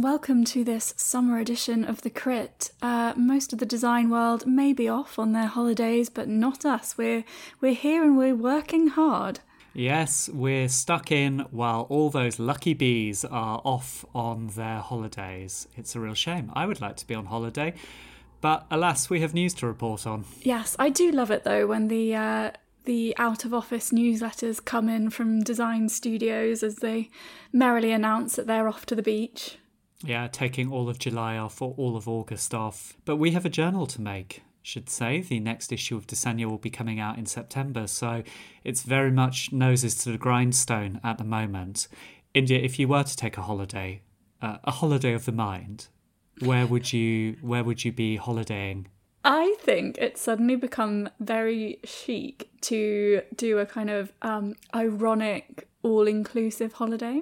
And welcome to this summer edition of The Crit. Uh, most of the design world may be off on their holidays, but not us. We're, we're here and we're working hard. Yes, we're stuck in while all those lucky bees are off on their holidays. It's a real shame. I would like to be on holiday, but alas, we have news to report on. Yes, I do love it though when the uh, the out of office newsletters come in from design studios as they merrily announce that they're off to the beach. Yeah, taking all of July off or all of August off. But we have a journal to make, should say. The next issue of Disegno will be coming out in September, so it's very much noses to the grindstone at the moment. India, if you were to take a holiday, uh, a holiday of the mind, where would you where would you be holidaying? I think it's suddenly become very chic to do a kind of um, ironic, all inclusive holiday.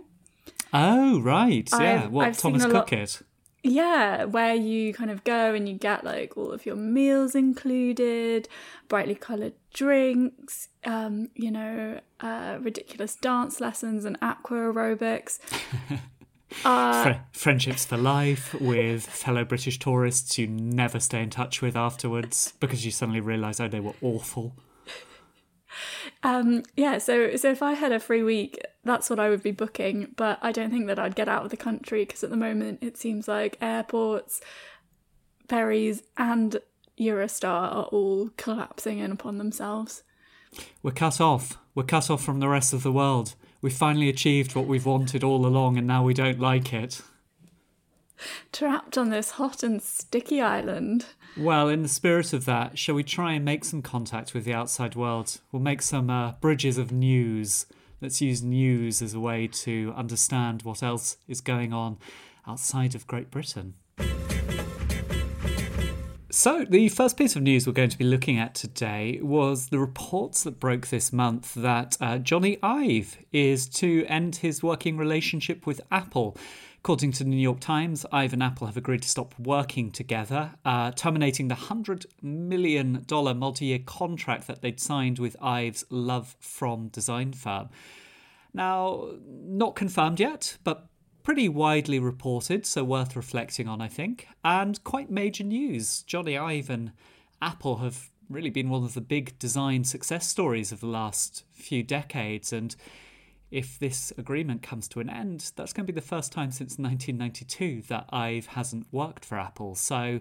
Oh, right. Yeah. I've- what I've Thomas a lot- Cook it. Yeah, where you kind of go and you get like all of your meals included, brightly coloured drinks, um, you know, uh, ridiculous dance lessons and aqua aerobics. Uh, Fri friendships for life with fellow British tourists you never stay in touch with afterwards because you suddenly realise, oh, they were awful. Um, yeah, so so if I had a free week, that's what I would be booking. But I don't think that I'd get out of the country because at the moment it seems like airports, ferries, and Eurostar are all collapsing in upon themselves. We're cut off. We're cut off from the rest of the world. We've finally achieved what we've wanted all along and now we don't like it. Trapped on this hot and sticky island. Well, in the spirit of that, shall we try and make some contact with the outside world? We'll make some uh, bridges of news. Let's use news as a way to understand what else is going on outside of Great Britain. So, the first piece of news we're going to be looking at today was the reports that broke this month that uh, Jony Ive is to end his working relationship with Apple. According to the New York Times, Ive and Apple have agreed to stop working together, uh, terminating the $100 million multi year contract that they'd signed with Ive's Love From design firm. Now, not confirmed yet, but pretty widely reported, so worth reflecting on, I think. And quite major news. Jony Ive and Apple have really been one of the big design success stories of the last few decades. And if this agreement comes to an end, that's going to be the first time since 1992 that Ive hasn't worked for Apple. So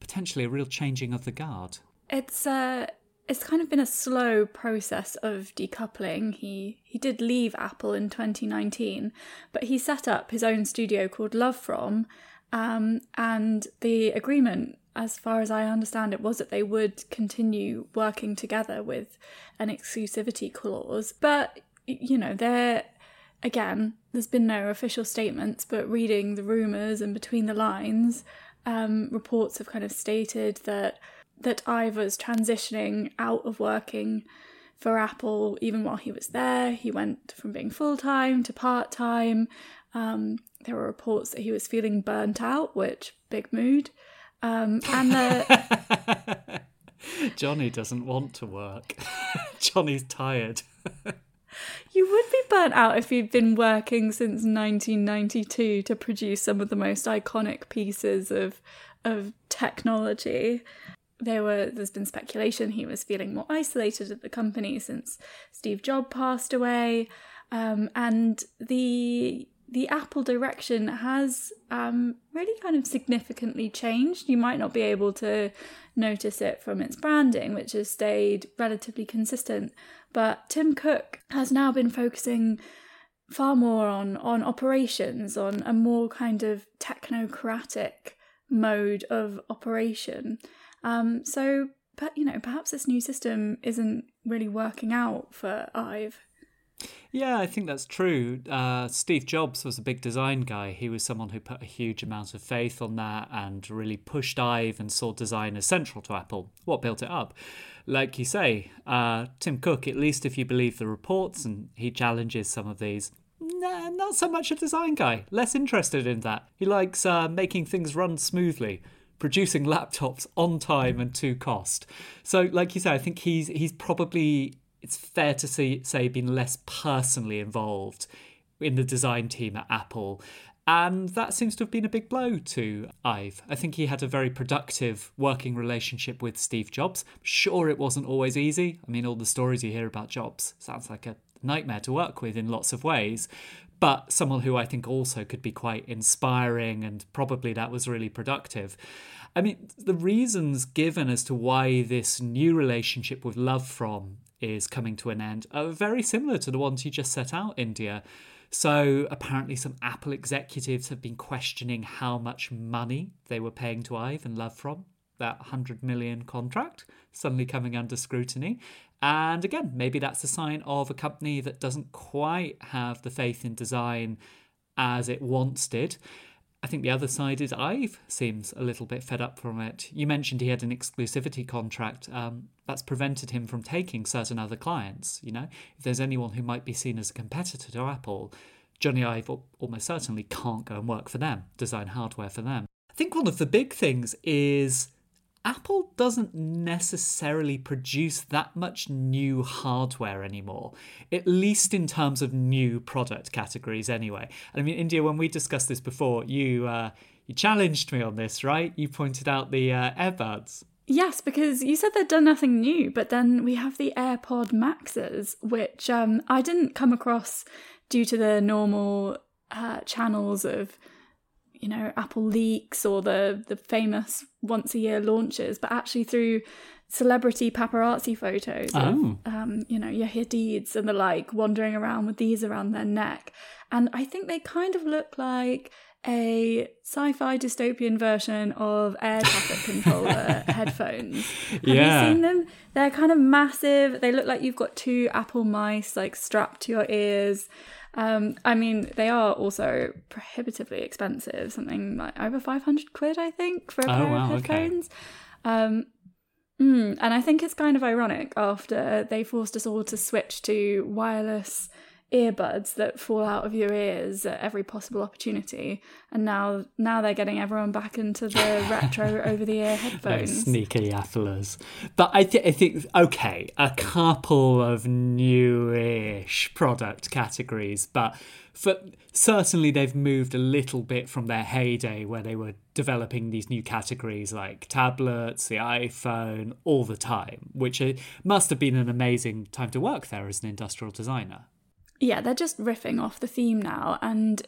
potentially a real changing of the guard. It's uh it's kind of been a slow process of decoupling. He he did leave Apple in 2019, but he set up his own studio called Love From, um, and the agreement, as far as I understand it, was that they would continue working together with an exclusivity clause. But you know, there again, there's been no official statements, but reading the rumors and between the lines, um, reports have kind of stated that that Ive was transitioning out of working for Apple even while he was there. He went from being full time to part time. Um, there were reports that he was feeling burnt out, which big mood. Um, and the, Jony doesn't want to work. Jony's tired. you would be burnt out if you'd been working since 1992 to produce some of the most iconic pieces of of technology. There were there's been speculation he was feeling more isolated at the company since Steve Jobs passed away, um, and the the Apple direction has um, really kind of significantly changed. You might not be able to notice it from its branding, which has stayed relatively consistent. But Tim Cook has now been focusing far more on on operations, on a more kind of technocratic mode of operation. Um, so, but you know, perhaps this new system isn't really working out for Ive. Yeah, I think that's true. Uh, Steve Jobs was a big design guy. He was someone who put a huge amount of faith on that and really pushed Ive and saw design as central to Apple. What built it up? Like you say, uh, Tim Cook, at least if you believe the reports, and he challenges some of these, nah, not so much a design guy. Less interested in that. He likes uh, making things run smoothly. Producing laptops on time and to cost. So, like you say, I think he's he's probably it's fair to say, say been less personally involved in the design team at Apple. And that seems to have been a big blow to Ive. I think he had a very productive working relationship with Steve Jobs. Sure, it wasn't always easy. I mean, all the stories you hear about Jobs sounds like a nightmare to work with in lots of ways. But someone who I think also could be quite inspiring, and probably that was really productive. I mean, the reasons given as to why this new relationship with Love From is coming to an end are very similar to the ones you just set out, India. So apparently, some Apple executives have been questioning how much money they were paying to Ive and Love from that 100 million contract suddenly coming under scrutiny. And again, maybe that's a sign of a company that doesn't quite have the faith in design as it once did. I think the other side is Ive seems a little bit fed up from it. You mentioned he had an exclusivity contract. Um, that's prevented him from taking certain other clients. You know, if there's anyone who might be seen as a competitor to Apple, Jony Ive almost certainly can't go and work for them, design hardware for them. I think one of the big things is Apple doesn't necessarily produce that much new hardware anymore, at least in terms of new product categories, anyway. I mean, India, when we discussed this before, you uh, you challenged me on this, right? You pointed out the uh, earbuds. Yes, because you said they'd done nothing new, but then we have the AirPod Maxes, which um, I didn't come across due to the normal uh, channels of you know Apple leaks or the the famous once a year launches, but actually through celebrity paparazzi photos oh. of um, you know your Hadids and the like wandering around with these around their neck, and I think they kind of look like a sci-fi dystopian version of air traffic controller headphones. Have yeah. you seen them? They're kind of massive. They look like you've got two Apple mice like strapped to your ears. Um, I mean, they are also prohibitively expensive, something like over 500 quid, I think, for a oh, pair wow, of headphones. Okay. Um, mm, and I think it's kind of ironic after they forced us all to switch to wireless earbuds that fall out of your ears at every possible opportunity and now now they're getting everyone back into the retro over the ear headphones. sneaky afflers but I, th- I think okay a couple of newish product categories but for certainly they've moved a little bit from their heyday where they were developing these new categories like tablets the iphone all the time which uh, must have been an amazing time to work there as an industrial designer yeah, they're just riffing off the theme now. And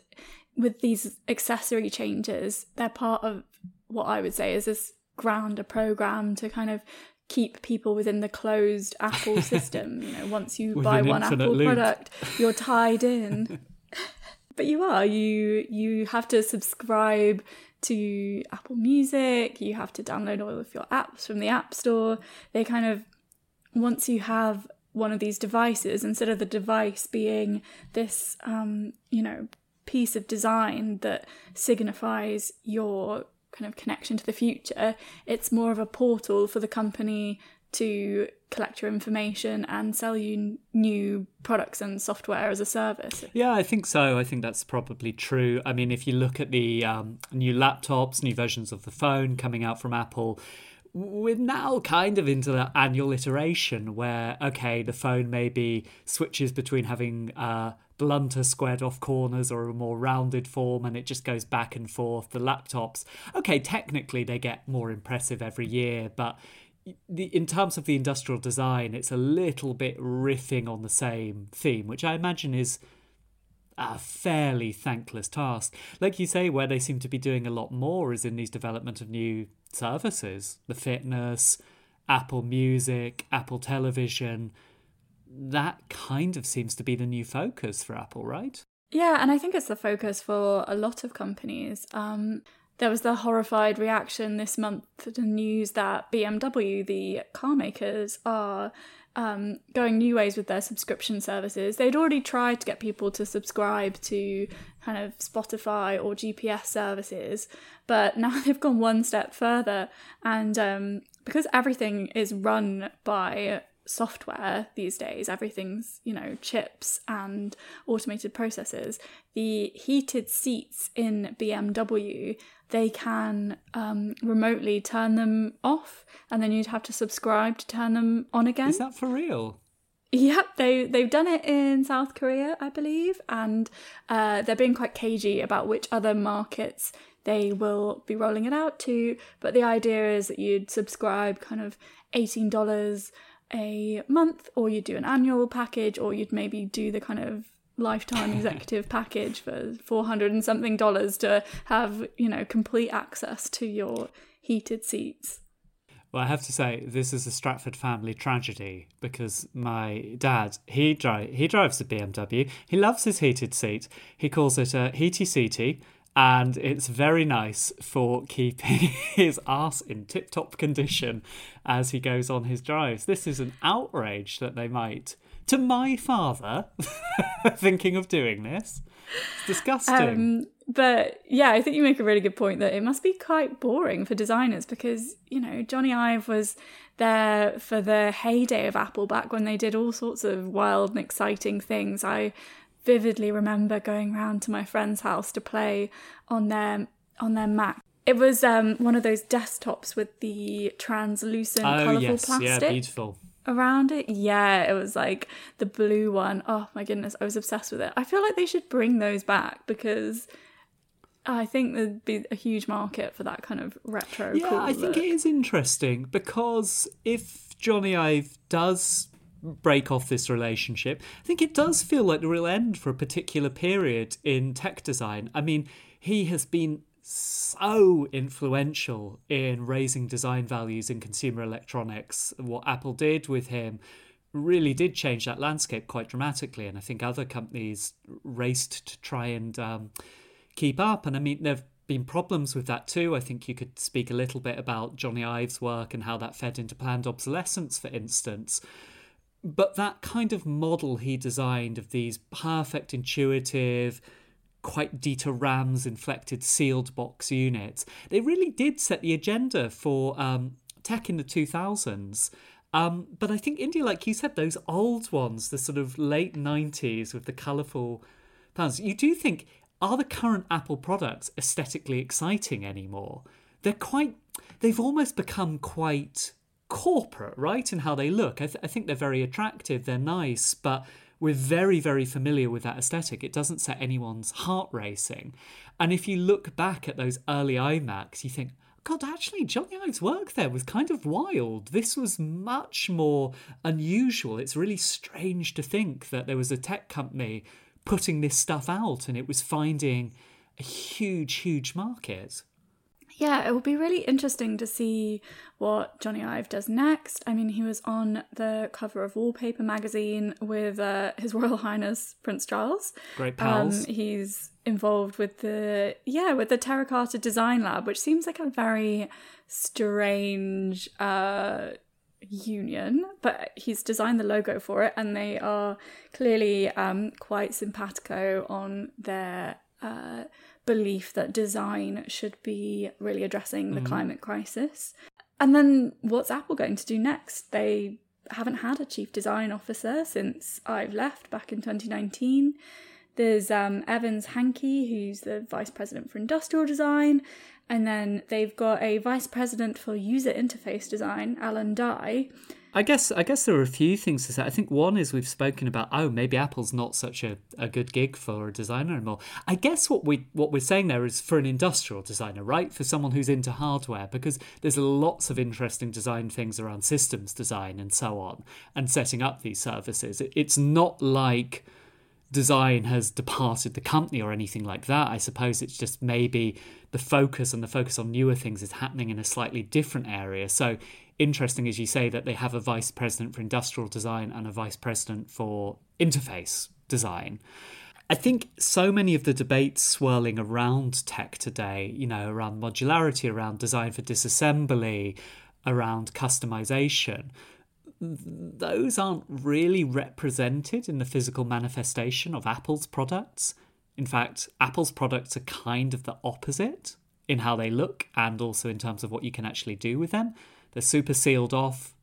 with these accessory changes, they're part of what I would say is this grander program to kind of keep people within the closed Apple system. You know, once you buy one Apple loop. product, you're tied in. but you are. You you have to subscribe to Apple Music, you have to download all of your apps from the App Store. They kind of once you have one of these devices instead of the device being this um, you know piece of design that signifies your kind of connection to the future it's more of a portal for the company to collect your information and sell you new products and software as a service. Yeah, I think so. I think that's probably true. I mean, if you look at the um, new laptops, new versions of the phone coming out from Apple, we're now kind of into the annual iteration where okay the phone maybe switches between having uh, blunter squared off corners or a more rounded form and it just goes back and forth the laptops okay technically they get more impressive every year but in terms of the industrial design it's a little bit riffing on the same theme which i imagine is a fairly thankless task. Like you say, where they seem to be doing a lot more is in these development of new services, the fitness, Apple Music, Apple Television. That kind of seems to be the new focus for Apple, right? Yeah, and I think it's the focus for a lot of companies. Um, there was the horrified reaction this month to the news that BMW, the car makers, are um, going new ways with their subscription services. They'd already tried to get people to subscribe to kind of Spotify or GPS services, but now they've gone one step further. And um, because everything is run by software these days, everything's, you know, chips and automated processes, the heated seats in BMW they can um, remotely turn them off, and then you'd have to subscribe to turn them on again. Is that for real? Yep, they they've done it in South Korea, I believe, and uh, they're being quite cagey about which other markets they will be rolling it out to. But the idea is that you'd subscribe kind of eighteen dollars a month, or you'd do an annual package, or you'd maybe do the kind of lifetime executive package for 400 and something dollars to have you know complete access to your heated seats well, I have to say this is a Stratford family tragedy because my dad he drive he drives a BMW. He loves his heated seat. He calls it a heaty seaty, and it's very nice for keeping his ass in tip-top condition as he goes on his drives. This is an outrage that they might to my father thinking of doing this. It's disgusting. Um, but yeah, I think you make a really good point that it must be quite boring for designers because, you know, Jony Ive was there for the heyday of Apple back when they did all sorts of wild and exciting things. I vividly remember going round to my friend's house to play on their on their Mac. It was um, one of those desktops with the translucent, oh, colourful yes. plastic. Yeah, beautiful around it. Yeah, it was like the blue one. Oh my goodness, I was obsessed with it. I feel like they should bring those back because I think there'd be a huge market for that kind of retro. Yeah, cool I think look. it is interesting because if Jony Ive does break off this relationship, I think it does feel like the real end for a particular period in tech design. I mean, he has been so influential in raising design values in consumer electronics. What Apple did with him really did change that landscape quite dramatically, and I think other companies raced to try and um, keep up. And I mean, there've been problems with that too. I think you could speak a little bit about Jony Ive's work and how that fed into planned obsolescence, for instance. But that kind of model he designed of these perfect, intuitive, quite Dieter Rams inflected sealed box units, they really did set the agenda for um, tech in the 2000s. Um, but I think India, like you said, those old ones, the sort of late 90s with the colourful panels, you do think, are the current Apple products aesthetically exciting anymore? They're quite, they've almost become quite corporate, right, in how they look. I, th- I think they're very attractive, they're nice, but we're very, very familiar with that aesthetic. It doesn't set anyone's heart racing. And if you look back at those early iMacs, you think, God, actually, Jony Ive's work there was kind of wild. This was much more unusual. It's really strange to think that there was a tech company putting this stuff out and it was finding a huge, huge market. Yeah, it will be really interesting to see what Jony Ive does next. I mean, he was on the cover of Wallpaper magazine with uh, His Royal Highness Prince Charles. Great pals. Um, he's involved with the yeah with the Terra Carta Design Lab, which seems like a very strange uh, union, but he's designed the logo for it, and they are clearly um, quite simpatico on their. Uh, belief that design should be really addressing the mm. climate crisis. And then what's Apple going to do next? They haven't had a chief design officer since Ive left back in 2019. There's um, Evans Hankey, who's the vice president for industrial design, and then they've got a vice president for user interface design, Alan Dye, I guess I guess there are a few things to say. I think one is we've spoken about oh maybe Apple's not such a, a good gig for a designer anymore. I guess what we what we're saying there is for an industrial designer, right? For someone who's into hardware, because there's lots of interesting design things around systems design and so on, and setting up these services. It's not like design has departed the company or anything like that. I suppose it's just maybe the focus and the focus on newer things is happening in a slightly different area. So interesting, as you say, that they have a vice president for industrial design and a vice president for interface design. I think so many of the debates swirling around tech today, you know, around modularity, around design for disassembly, around customization, those aren't really represented in the physical manifestation of Apple's products. In fact, Apple's products are kind of the opposite in how they look and also in terms of what you can actually do with them. They're super sealed off.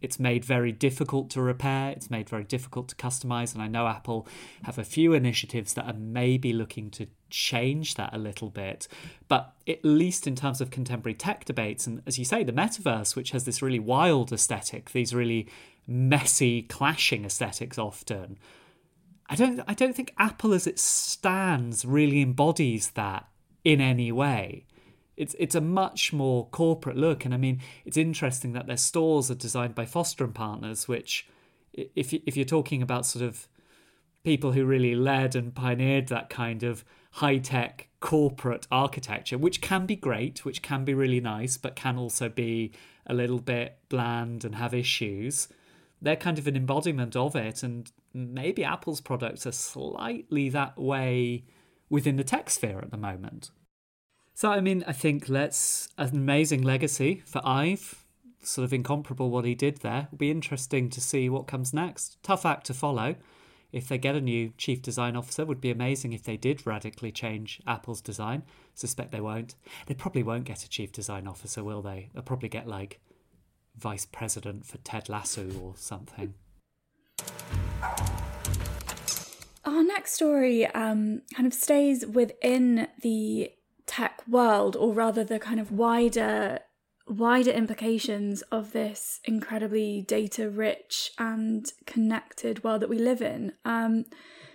It's made very difficult to repair. It's made very difficult to customize. And I know Apple have a few initiatives that are maybe looking to change that a little bit. But at least in terms of contemporary tech debates, and as you say, the metaverse, which has this really wild aesthetic, these really messy, clashing aesthetics often. I don't I don't think Apple as it stands really embodies that in any way. It's it's a much more corporate look, and I mean it's interesting that their stores are designed by Foster and Partners, which if if you're talking about sort of people who really led and pioneered that kind of high tech corporate architecture, which can be great, which can be really nice, but can also be a little bit bland and have issues. They're kind of an embodiment of it, and maybe Apple's products are slightly that way within the tech sphere at the moment. So, I mean, I think let's an amazing legacy for Ive. Sort of incomparable what he did there. It'll be interesting to see what comes next. Tough act to follow. If they get a new chief design officer, would be amazing if they did radically change Apple's design. Suspect they won't. They probably won't get a chief design officer, will they? They'll probably get like vice president for Ted Lasso or something. Our next story um, kind of stays within the tech world, or rather the kind of wider wider implications of this incredibly data rich and connected world that we live in. Um,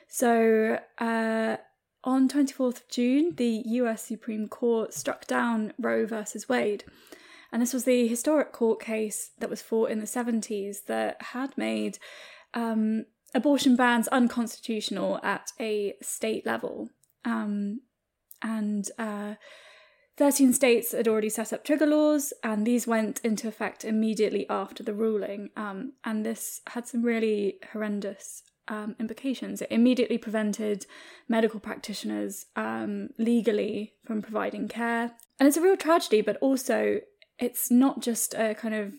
so, uh, on 24th of June, the US Supreme Court struck down Roe versus Wade. And this was the historic court case that was fought in the 70s that had made um, abortion bans unconstitutional at a state level. Um, and uh, 13 states had already set up trigger laws, and these went into effect immediately after the ruling. Um, and this had some really horrendous um, implications. It immediately prevented medical practitioners um, legally from providing care. And it's a real tragedy, but also it's not just a kind of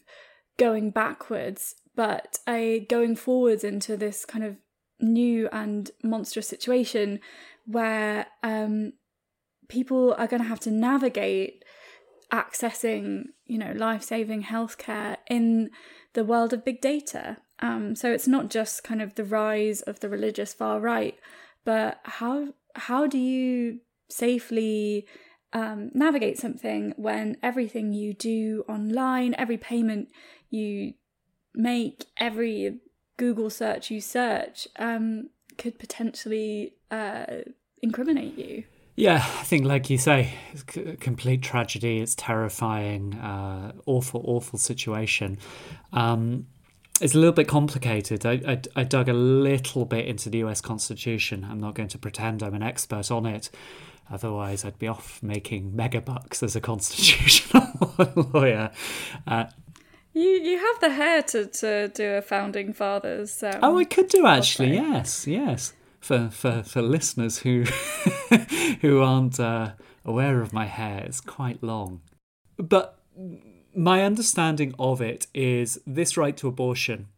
going backwards, but a going forwards into this kind of new and monstrous situation where um, people are going to have to navigate accessing, you know, life-saving healthcare in the world of big data. Um, so it's not just kind of the rise of the religious far right, but how how do you safely um, navigate something when everything you do online, every payment you make, every Google search you search, um, could potentially uh, incriminate you? Yeah, I think, like you say, it's a complete tragedy. It's terrifying, uh, awful, awful situation. Um, it's a little bit complicated. I, I, I, dug a little bit into the US Constitution. I'm not going to pretend I'm an expert on it. Otherwise, I'd be off making megabucks as a constitutional lawyer. Uh, you you have the hair to, to do a founding fathers. Um, oh, I could do actually. Yes, yes for for, for listeners who who aren't uh, aware of my hair, it's quite long. But my understanding of it is this right to abortion,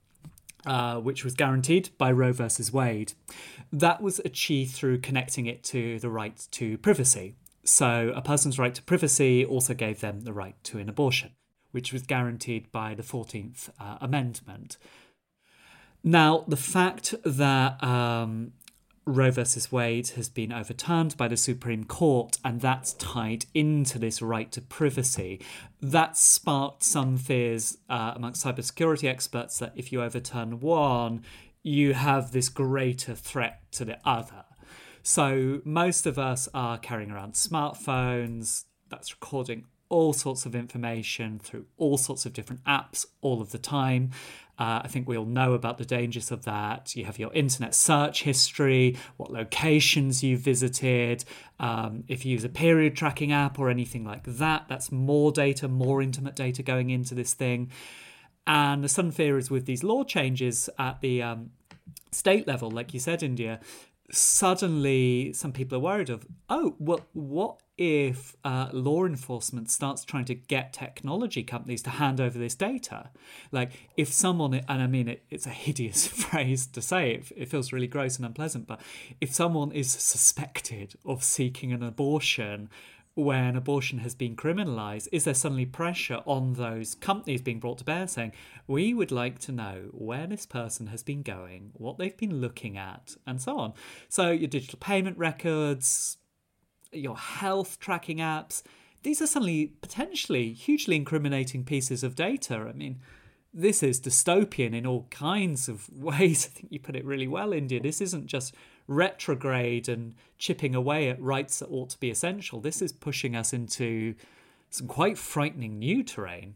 uh, which was guaranteed by Roe versus Wade, that was achieved through connecting it to the right to privacy. So a person's right to privacy also gave them the right to an abortion, which was guaranteed by the 14th uh, Amendment. Now, the fact that um, Roe versus Wade has been overturned by the Supreme Court, and that's tied into this right to privacy. That sparked some fears uh, amongst cybersecurity experts that if you overturn one, you have this greater threat to the other. So most of us are carrying around smartphones that's recording all sorts of information through all sorts of different apps all of the time. Uh, I think we all know about the dangers of that. You have your internet search history, what locations you visited. Um, if you use a period tracking app or anything like that, that's more data, more intimate data going into this thing. And the sudden fear is with these law changes at the um, state level, like you said, India, suddenly some people are worried of, oh, well, what if uh, law enforcement starts trying to get technology companies to hand over this data? Like, if someone, and I mean, it, it's a hideous phrase to say, it, it feels really gross and unpleasant, but if someone is suspected of seeking an abortion when abortion has been criminalized, is there suddenly pressure on those companies being brought to bear saying, we would like to know where this person has been going, what they've been looking at, and so on? So, your digital payment records, your health tracking apps, these are suddenly potentially hugely incriminating pieces of data. I mean, this is dystopian in all kinds of ways. I think you put it really well, India. This isn't just retrograde and chipping away at rights that ought to be essential. This is pushing us into some quite frightening new terrain.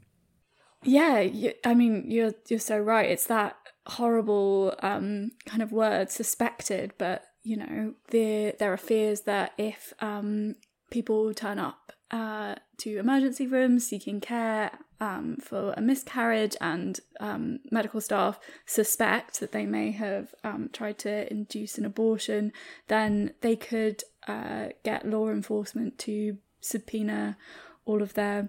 Yeah, you, I mean, you're you're so right. It's that horrible um, kind of word, suspected. But you know, there there are fears that if um, people turn up uh, to emergency rooms seeking care um, for a miscarriage, and um, medical staff suspect that they may have um, tried to induce an abortion, then they could uh, get law enforcement to subpoena all of their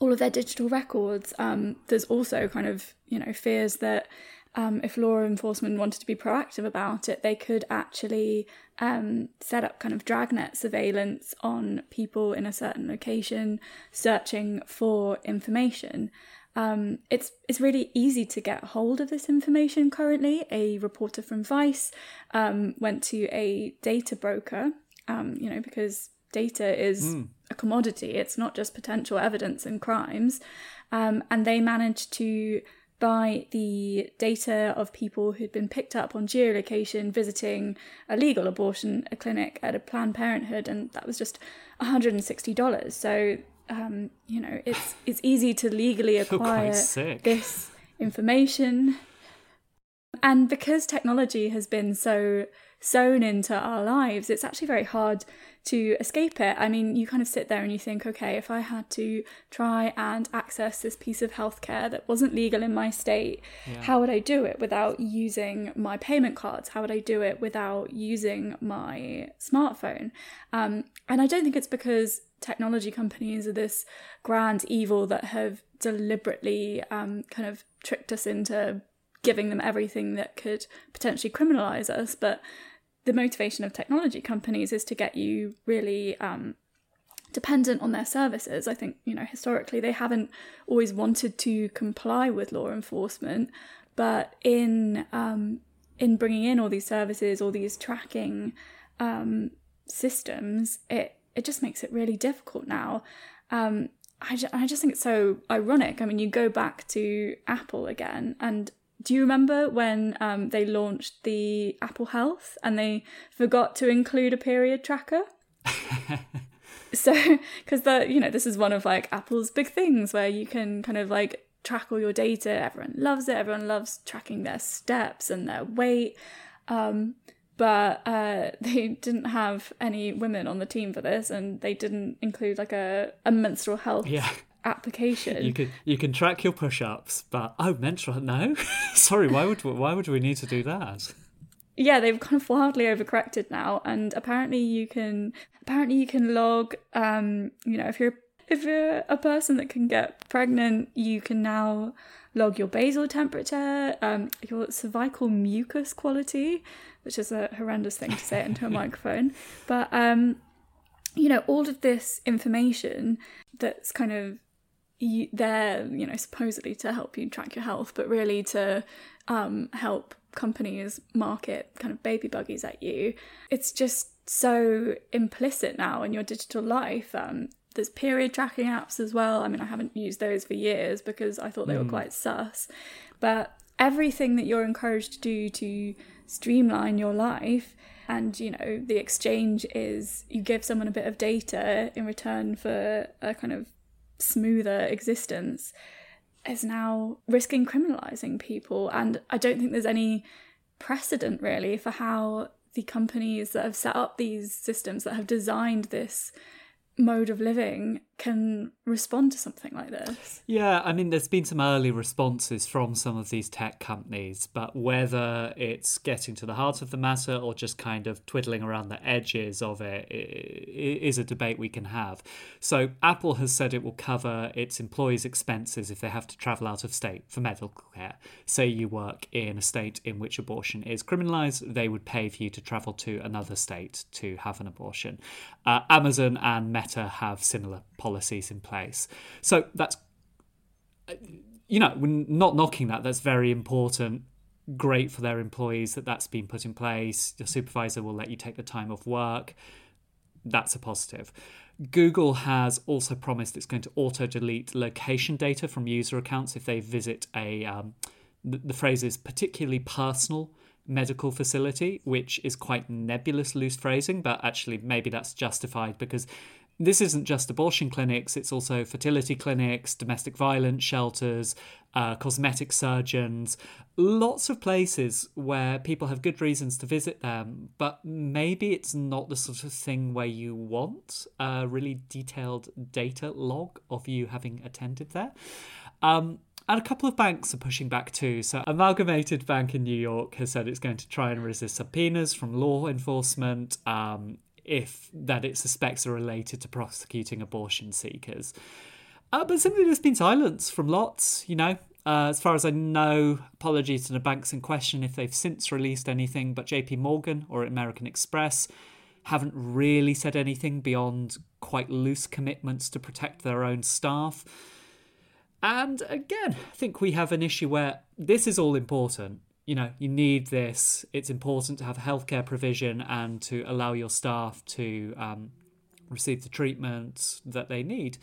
all of their digital records. Um, there's also kind of you know fears that um, if law enforcement wanted to be proactive about it, they could actually um, set up kind of dragnet surveillance on people in a certain location searching for information. Um, it's it's really easy to get hold of this information currently. A reporter from Vice um, went to a data broker, um, you know, because data is mm. a commodity. It's not just potential evidence in crimes, um, and they managed to buy the data of people who'd been picked up on geolocation visiting a legal abortion a clinic at a Planned Parenthood, and that was just $160. So, um, you know, it's it's easy to legally acquire this information. And because technology has been so sewn into our lives, it's actually very hard to escape it. I mean, you kind of sit there and you think, okay, if I had to try and access this piece of healthcare that wasn't legal in my state, yeah. how would I do it without using my payment cards? How would I do it without using my smartphone? Um, and I don't think it's because technology companies are this grand evil that have deliberately um, kind of tricked us into giving them everything that could potentially criminalize us, but the motivation of technology companies is to get you really um, dependent on their services. I think, you know, historically they haven't always wanted to comply with law enforcement, but in um, in bringing in all these services, all these tracking um, systems, it it just makes it really difficult now. Um, I, just, I just think it's so ironic. I mean, you go back to Apple again, and do you remember when um, they launched the Apple Health and they forgot to include a period tracker? so, because the you know this is one of like Apple's big things where you can kind of like track all your data. Everyone loves it. Everyone loves tracking their steps and their weight. Um, but uh, they didn't have any women on the team for this, and they didn't include like a, a menstrual health yeah application. You can you can track your push-ups, but oh, menstrual no. Sorry, why would why would we need to do that? Yeah, they've kind of wildly overcorrected now, and apparently you can apparently you can log. Um, you know, if you're if you're a person that can get pregnant, you can now log your basal temperature, um, your cervical mucus quality, which is a horrendous thing to say into a microphone. But um, you know, all of this information that's kind of you, they're you know supposedly to help you track your health, but really to um, help companies market kind of baby buggies at you. It's just so implicit now in your digital life. Um, there's period tracking apps as well. I mean, I haven't used those for years because I thought they mm. were quite sus. But everything that you're encouraged to do to streamline your life and you know the exchange is you give someone a bit of data in return for a kind of smoother existence is now risking criminalizing people. And I don't think there's any precedent really for how the companies that have set up these systems that have designed this mode of living can respond to something like this. Yeah, I mean, there's been some early responses from some of these tech companies, but whether it's getting to the heart of the matter or just kind of twiddling around the edges of it is a debate we can have. So, Apple has said it will cover its employees' expenses if they have to travel out of state for medical care. Say you work in a state in which abortion is criminalized, they would pay for you to travel to another state to have an abortion. Uh, Amazon and Meta have similar policies in place. So that's, you know, we're not knocking that. That's very important. Great for their employees that that's been put in place. Your supervisor will let you take the time off work. That's a positive. Google has also promised it's going to auto delete location data from user accounts if they visit a, um, the, the phrase is particularly personal medical facility, which is quite nebulous, loose phrasing, but actually maybe that's justified because this isn't just abortion clinics, it's also fertility clinics, domestic violence shelters, uh, cosmetic surgeons, lots of places where people have good reasons to visit them, but maybe it's not the sort of thing where you want a really detailed data log of you having attended there. Um, and a couple of banks are pushing back too. So, Amalgamated Bank in New York has said it's going to try and resist subpoenas from law enforcement. Um, if that it suspects are related to prosecuting abortion seekers. Uh, but simply there's been silence from lots, you know. Uh, as far as I know, apologies to the banks in question if they've since released anything, but JP Morgan or American Express haven't really said anything beyond quite loose commitments to protect their own staff. And again, I think we have an issue where this is all important you know, you need this. It's important to have healthcare provision and to allow your staff to um, receive the treatment that they need.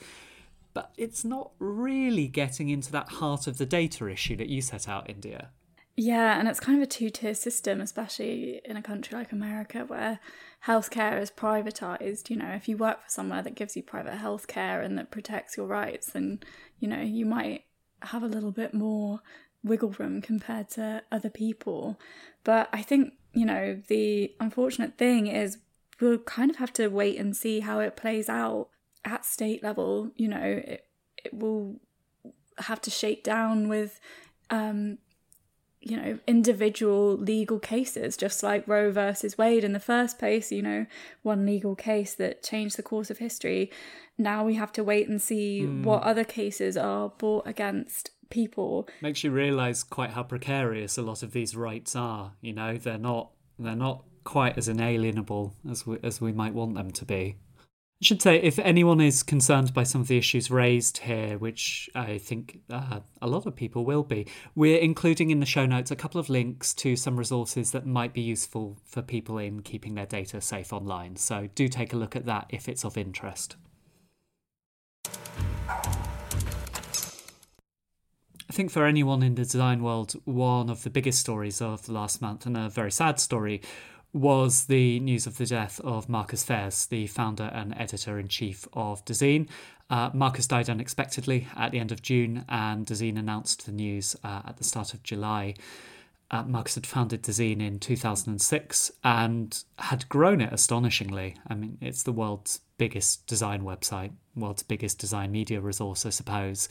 But it's not really getting into that heart of the data issue that you set out, India. Yeah, and it's kind of a two tier system, especially in a country like America where healthcare is privatized. You know, if you work for somewhere that gives you private healthcare and that protects your rights, then, you know, you might have a little bit more wiggle room compared to other people. But I think, you know, the unfortunate thing is we'll kind of have to wait and see how it plays out at state level. You know, it, it will have to shake down with, um, you know, individual legal cases, just like Roe versus Wade in the first place, you know, one legal case that changed the course of history. Now we have to wait and see mm. what other cases are brought against people. Makes you realise quite how precarious a lot of these rights are. You know, they're not they're not quite as inalienable as we, as we might want them to be. I should say, if anyone is concerned by some of the issues raised here, which I think uh, a lot of people will be, we're including in the show notes a couple of links to some resources that might be useful for people in keeping their data safe online. So do take a look at that if it's of interest. I think for anyone in the design world, one of the biggest stories of the last month, and a very sad story, was the news of the death of Marcus Fairs, the founder and editor in chief of Dezeen. Uh, Marcus died unexpectedly at the end of June, and Dezeen announced the news uh, at the start of July. Uh, Marcus had founded Dezeen in 2006 and had grown it astonishingly. I mean, it's the world's biggest design website, world's biggest design media resource, I suppose.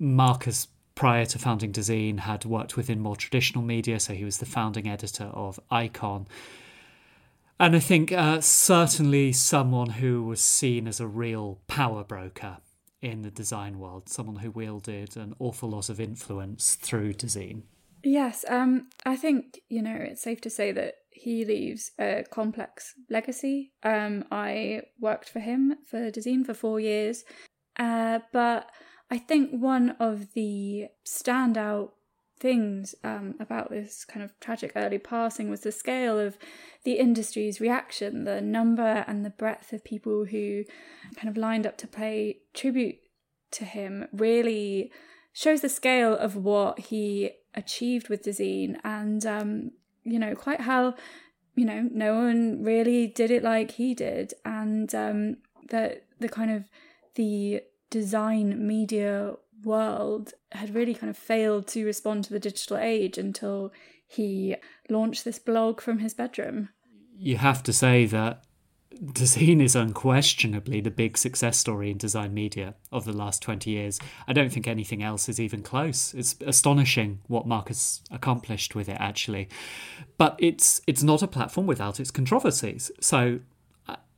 Marcus prior to founding Dezeen, had worked within more traditional media, so he was the founding editor of Icon. And I think uh, certainly someone who was seen as a real power broker in the design world, someone who wielded an awful lot of influence through Dezeen. Yes, um, I think you know it's safe to say that he leaves a complex legacy. Um, I worked for him for Dezeen for four years, uh, but I think one of the standout things um, about this kind of tragic early passing was the scale of the industry's reaction, the number and the breadth of people who kind of lined up to pay tribute to him really shows the scale of what he achieved with Dezeen and um, you know quite how you know no one really did it like he did. And um, the the kind of the design media world had really kind of failed to respond to the digital age until he launched this blog from his bedroom. You have to say that Dezeen is unquestionably the big success story in design media of the last 20 years. I don't think anything else is even close. It's astonishing what Marcus accomplished with it actually. But it's it's not a platform without its controversies. So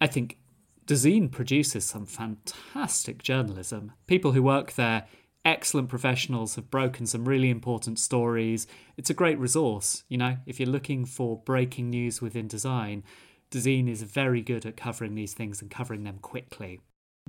I think Dezeen produces some fantastic journalism. People who work there, excellent professionals, have broken some really important stories. It's a great resource, you know, if you're looking for breaking news within design. Dezeen is very good at covering these things and covering them quickly.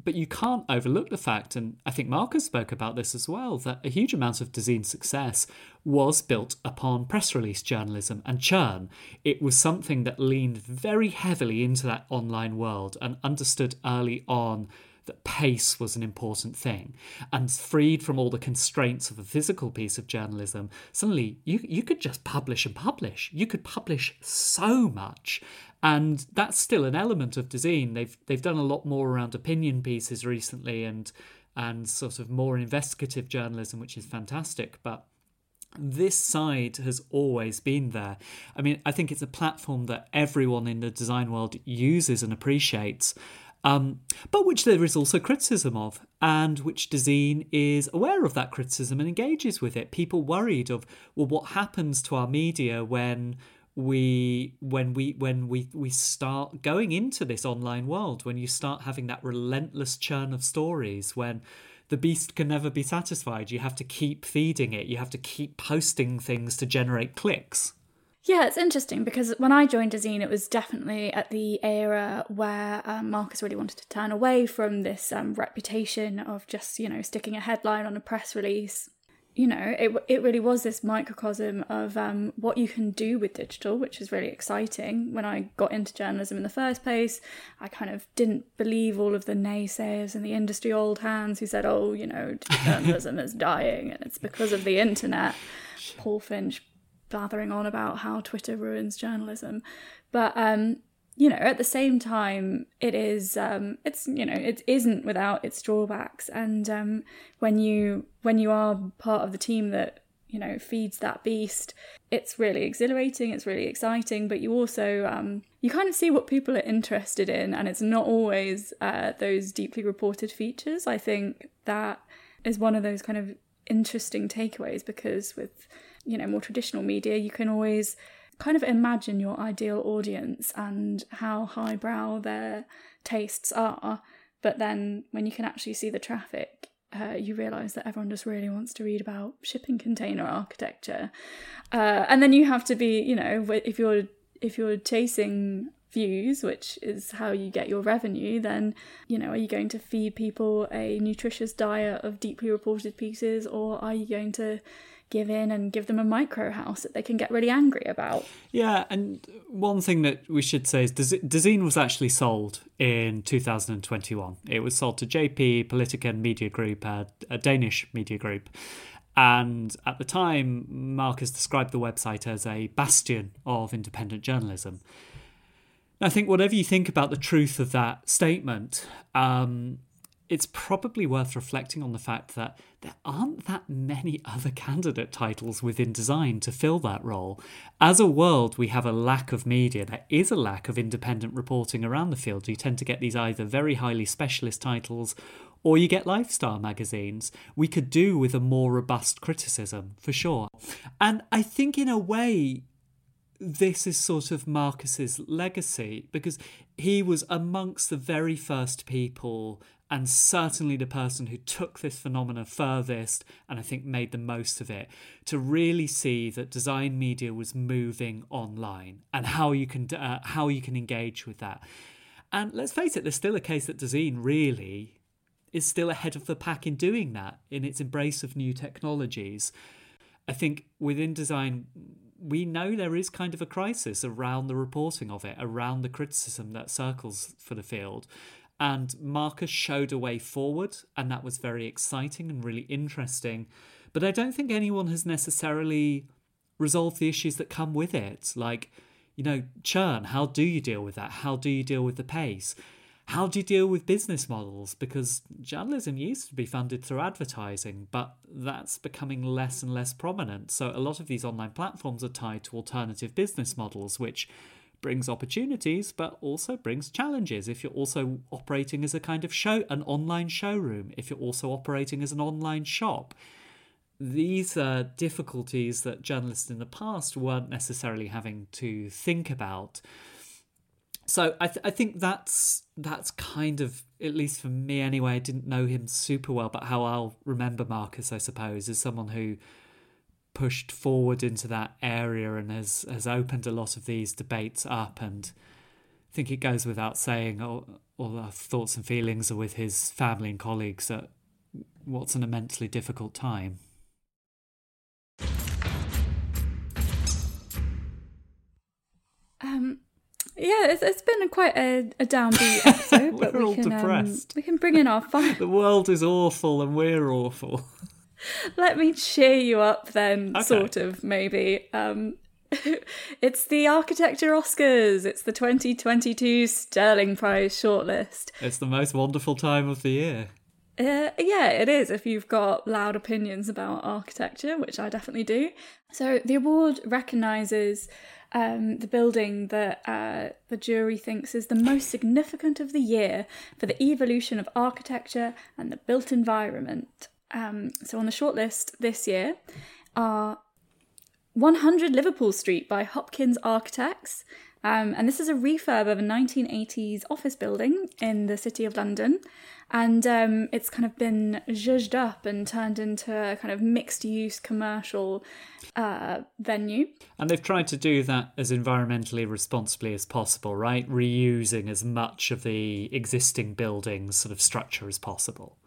But you can't overlook the fact, and I think Marcus spoke about this as well, that a huge amount of Dezeen's success was built upon press release journalism and churn. It was something that leaned very heavily into that online world and understood early on that pace was an important thing. And freed from all the constraints of a physical piece of journalism, suddenly you, you could just publish and publish. You could publish so much. And that's still an element of Dezeen. They've they've done a lot more around opinion pieces recently and and sort of more investigative journalism, which is fantastic. But this side has always been there. I mean, I think it's a platform that everyone in the design world uses and appreciates um, but which there is also criticism of, and which Dezeen is aware of that criticism and engages with it. People worried of, well, what happens to our media when we when we when we we start going into this online world when you start having that relentless churn of stories when the beast can never be satisfied you have to keep feeding it you have to keep posting things to generate clicks yeah, it's interesting because when I joined Dezeen, it was definitely at the era where um, Marcus really wanted to turn away from this um, reputation of just, you know, sticking a headline on a press release. You know, it, it really was this microcosm of um, what you can do with digital, which is really exciting. When I got into journalism in the first place, I kind of didn't believe all of the naysayers and the industry old hands who said, oh, you know, journalism is dying and it's because of the internet. Paul Finch blathering on about how Twitter ruins journalism. But um, you know, at the same time, it is um, it's you know it isn't without its drawbacks. And um, when you when you are part of the team that you know feeds that beast, it's really exhilarating. It's really exciting. But you also um, you kind of see what people are interested in, and it's not always uh, those deeply reported features. I think that is one of those kind of interesting takeaways because with you know more traditional media you can always kind of imagine your ideal audience and how highbrow their tastes are but then when you can actually see the traffic uh, you realize that everyone just really wants to read about shipping container architecture. Uh, and then you have to be you know if you're if you're chasing views which is how you get your revenue then you know are you going to feed people a nutritious diet of deeply reported pieces or are you going to give in and give them a micro house that they can get really angry about. Yeah, and one thing that we should say is Dezeen was actually sold in 2021. It was sold to JP Politiken Media Group, a, a Danish media group. And at the time, Marcus described the website as a bastion of independent journalism. I think whatever you think about the truth of that statement, um, it's probably worth reflecting on the fact that there aren't that many other candidate titles within design to fill that role. As a world, we have a lack of media. There is a lack of independent reporting around the field. You tend to get these either very highly specialist titles or you get lifestyle magazines. We could do with a more robust criticism, for sure. And I think, in a way, this is sort of Marcus's legacy because he was amongst the very first people and certainly the person who took this phenomenon furthest and I think made the most of it to really see that design media was moving online and how you can uh, how you can engage with that. And let's face it, there's still a case that design really is still ahead of the pack in doing that in its embrace of new technologies. I think within design we know there is kind of a crisis around the reporting of it, around the criticism that circles for the field. And Marcus showed a way forward, and that was very exciting and really interesting. But I don't think anyone has necessarily resolved the issues that come with it. Like, you know, churn, how do you deal with that? How do you deal with the pace? How do you deal with business models? Because journalism used to be funded through advertising, but that's becoming less and less prominent. So a lot of these online platforms are tied to alternative business models, which brings opportunities but also brings challenges. If you're also operating as a kind of show an online showroom if you're also operating as an online shop these are difficulties that journalists in the past weren't necessarily having to think about. So I, th- I think that's that's kind of at least for me anyway i didn't know him super well but how i'll remember marcus i suppose is someone who pushed forward into that area and has has opened a lot of these debates up and I think it goes without saying all, all our thoughts and feelings are with his family and colleagues at what's an immensely difficult time. Um, yeah, it's, it's been a quite a, a downbeat episode, but We're we all can um, depressed. we can bring in our fun. The world is awful and we're awful. Let me cheer you up then, Okay. sort of maybe. Um, it's the Architecture Oscars. It's the 2022 Stirling Prize shortlist. It's the most wonderful time of the year. Uh, yeah, it is if you've got loud opinions about architecture, which I definitely do. So the award recognises um, the building that uh, the jury thinks is the most significant of the year for the evolution of architecture and the built environment. Um, so on the shortlist this year are 100 Liverpool Street by Hopkins Architects. Um, and this is a refurb of a 1980s office building in the city of London. And um, it's kind of been zhuzhed up and turned into a kind of mixed use commercial uh, venue. And they've tried to do that as environmentally responsibly as possible, right? Reusing as much of the existing building's sort of structure as possible.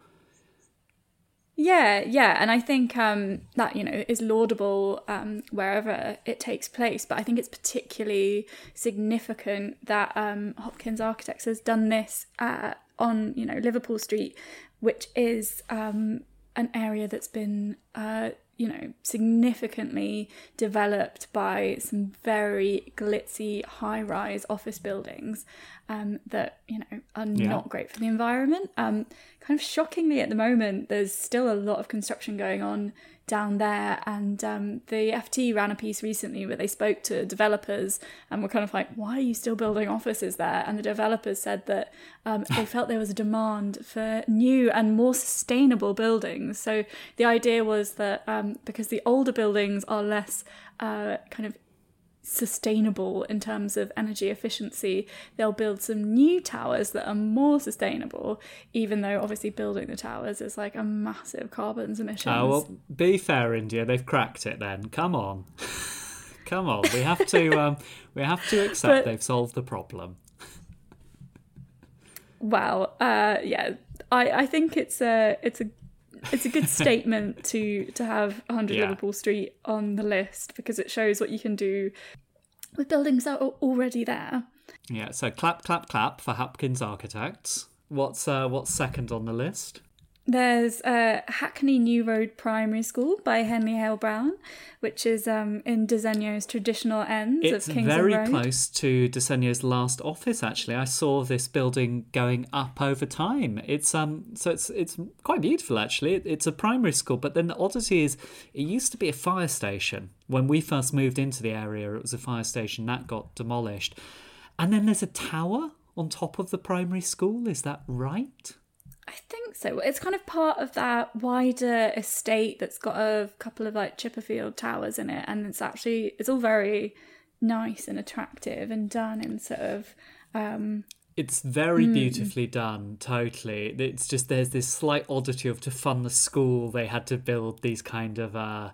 Yeah, yeah, and I think um, that you know is laudable um, wherever it takes place. But I think it's particularly significant that um, Hopkins Architects has done this uh, on you know Liverpool Street, which is um, an area that's been uh, you know significantly developed by some very glitzy high-rise office buildings um, that you know are not great for the environment. Um, kind of shockingly, at the moment, there's still a lot of construction going on down there, and um, the FT ran a piece recently where they spoke to developers and were kind of like, "Why are you still building offices there?" And the developers said that um, they felt there was a demand for new and more sustainable buildings. So the idea was that um, because the older buildings are less uh, kind of sustainable in terms of energy efficiency, they'll build some new towers that are more sustainable, even though obviously building the towers is like a massive carbon emissions. Oh, well, be fair, India. They've cracked it then. Come on. Come on. We have to um, we have to accept But- they've solved the problem. Well, uh, yeah, I, I think it's a it's a it's a good statement to to have 100 Yeah. Liverpool Street on the list because it shows what you can do with buildings that are already there. Yeah, so clap, clap, clap for Hopkins Architects. What's uh, what's second on the list? There's uh, Hackney New Road Primary School by Henley Halebrown, which is um, in Dezeen's traditional ends It's of Kingsland very Road. close to Dezeen's last office. Actually, I saw this building going up over time. It's um, so it's it's quite beautiful. Actually, It- it's a primary school, but then the oddity is, it used to be a fire station. When we first moved into the area, it was a fire station that got demolished, and then there's a tower on top of the primary school. Is that right? I think so. It's kind of part of that wider estate that's got a couple of like Chipperfield towers in it, and it's actually it's all very nice and attractive and done in sort of um, It's very beautifully done, totally. It's just there's this slight oddity of to fund the school, they had to build these kind of uh,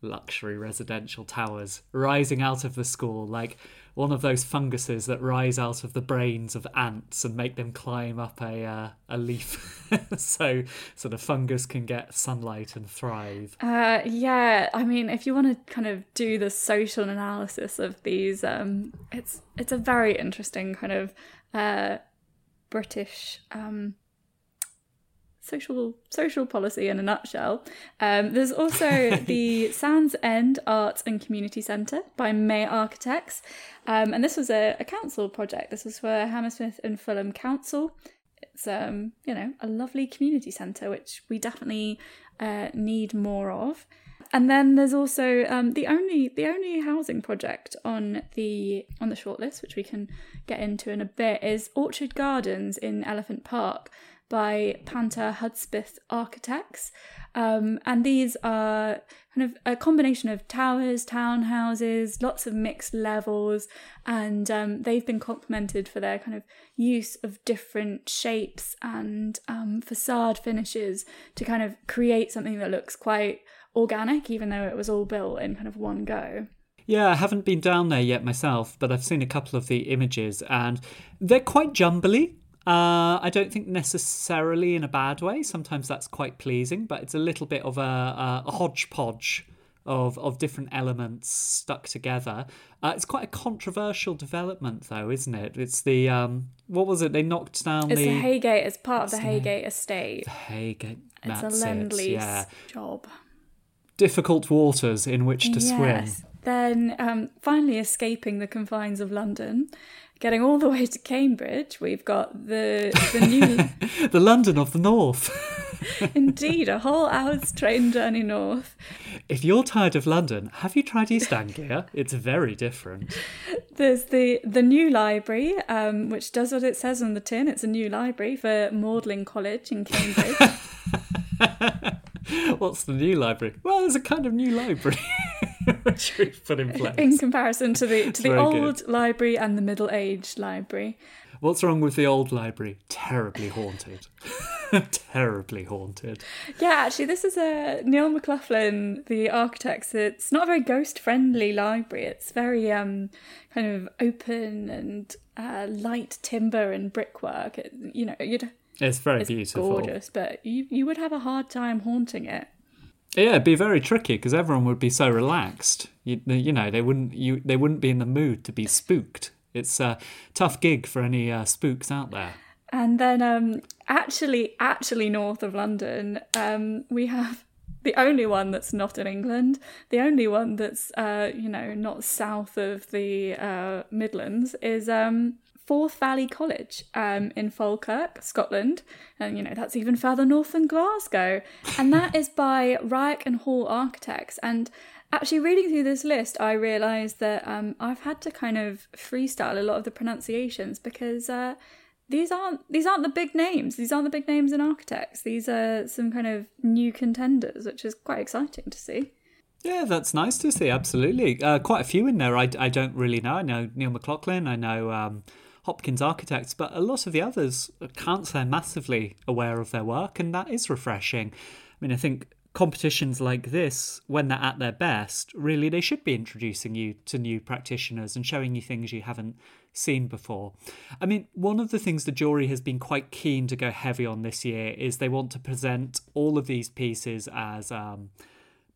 luxury residential towers rising out of the school, like one of those funguses that rise out of the brains of ants and make them climb up a uh, a leaf, so so the fungus can get sunlight and thrive. Uh, yeah, I mean, if you want to kind of do the social analysis of these, um, it's it's a very interesting kind of uh, British um, social social policy in a nutshell. Um, there's also the Sands End Arts and Community Centre by Mae Architects, um, and this was a, a council project. This was for Hammersmith and Fulham Council. It's um, you know a lovely community centre which we definitely uh, need more of. And then there's also um, the only the only housing project on the on the shortlist, which we can get into in a bit, is Orchard Gardens in Elephant Park by Panter Hudspith Architects. Um, and these are kind of a combination of towers, townhouses, lots of mixed levels, and um, they've been complimented for their kind of use of different shapes and um, facade finishes to kind of create something that looks quite organic, even though it was all built in kind of one go. Yeah, I haven't been down there yet myself, but I've seen a couple of the images and they're quite jumbly. Uh, I don't think necessarily in a bad way. Sometimes that's quite pleasing, but it's a little bit of a, a, a hodgepodge of of different elements stuck together. Uh, it's quite a controversial development, though, isn't it? It's the um, what was it? They knocked down It's the, the Heygate. It's part of the Heygate estate. the Heygate. It's a lend it. lease Yeah, job. difficult waters in which to Yes. Then um, finally escaping the confines of London, getting all the way to Cambridge, we've got the the new. The London of the North. indeed a whole hour's train journey north. if you're tired of London, have you tried East Anglia? It's very different. There's the the new library, um, which does what it says on the tin. It's a new library for Magdalene College in Cambridge. What's the new library? Well, there's a kind of new library which we've put in place. in comparison to the to the old library and the middle aged library. What's wrong with the old library? Terribly haunted. Terribly haunted. Yeah, actually, this is a Niall McLaughlin, the architect. It's not a very ghost friendly library. It's very um kind of open and uh, light timber and brickwork. It, you know, you'd It's very it's beautiful. gorgeous, but you you would have a hard time haunting it. Yeah, it'd be very tricky because everyone would be so relaxed. You, you know, they wouldn't you they wouldn't be in the mood to be spooked. It's a tough gig for any uh, spooks out there. And then, um, actually, actually north of London, um, we have the only one that's not in England, the only one that's, uh, you know, not south of the uh, Midlands is um, Forth Valley College um, in Falkirk, Scotland. And, you know, that's even further north than Glasgow. And that is by Reiach and Hall Architects. And Actually, reading through this list, I realised that um, I've had to kind of freestyle a lot of the pronunciations because uh, these aren't these aren't the big names. These aren't the big names in architects. These are some kind of new contenders, which is quite exciting to see. Yeah, that's nice to see. Absolutely, uh, quite a few in there. I, I don't really know. I know Niall McLaughlin. I know um, Hopkins Architects, but a lot of the others can't say massively aware of their work, and that is refreshing. I mean, I think competitions like this, when they're at their best, really they should be introducing you to new practitioners and showing you things you haven't seen before. I mean, one of the things the jury has been quite keen to go heavy on this year is they want to present all of these pieces as um,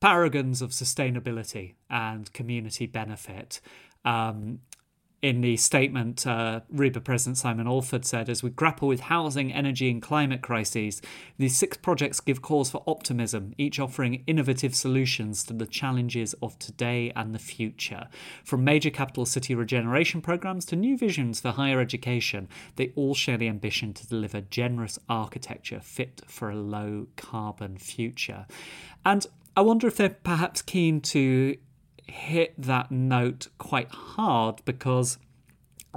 paragons of sustainability and community benefit. Um, in the statement, uh, RIBA President Simon Alford said, as we grapple with housing, energy, and climate crises, these six projects give cause for optimism, each offering innovative solutions to the challenges of today and the future. From major capital city regeneration programs to new visions for higher education, they all share the ambition to deliver generous architecture fit for a low carbon future. And I wonder if they're perhaps keen to hit that note quite hard because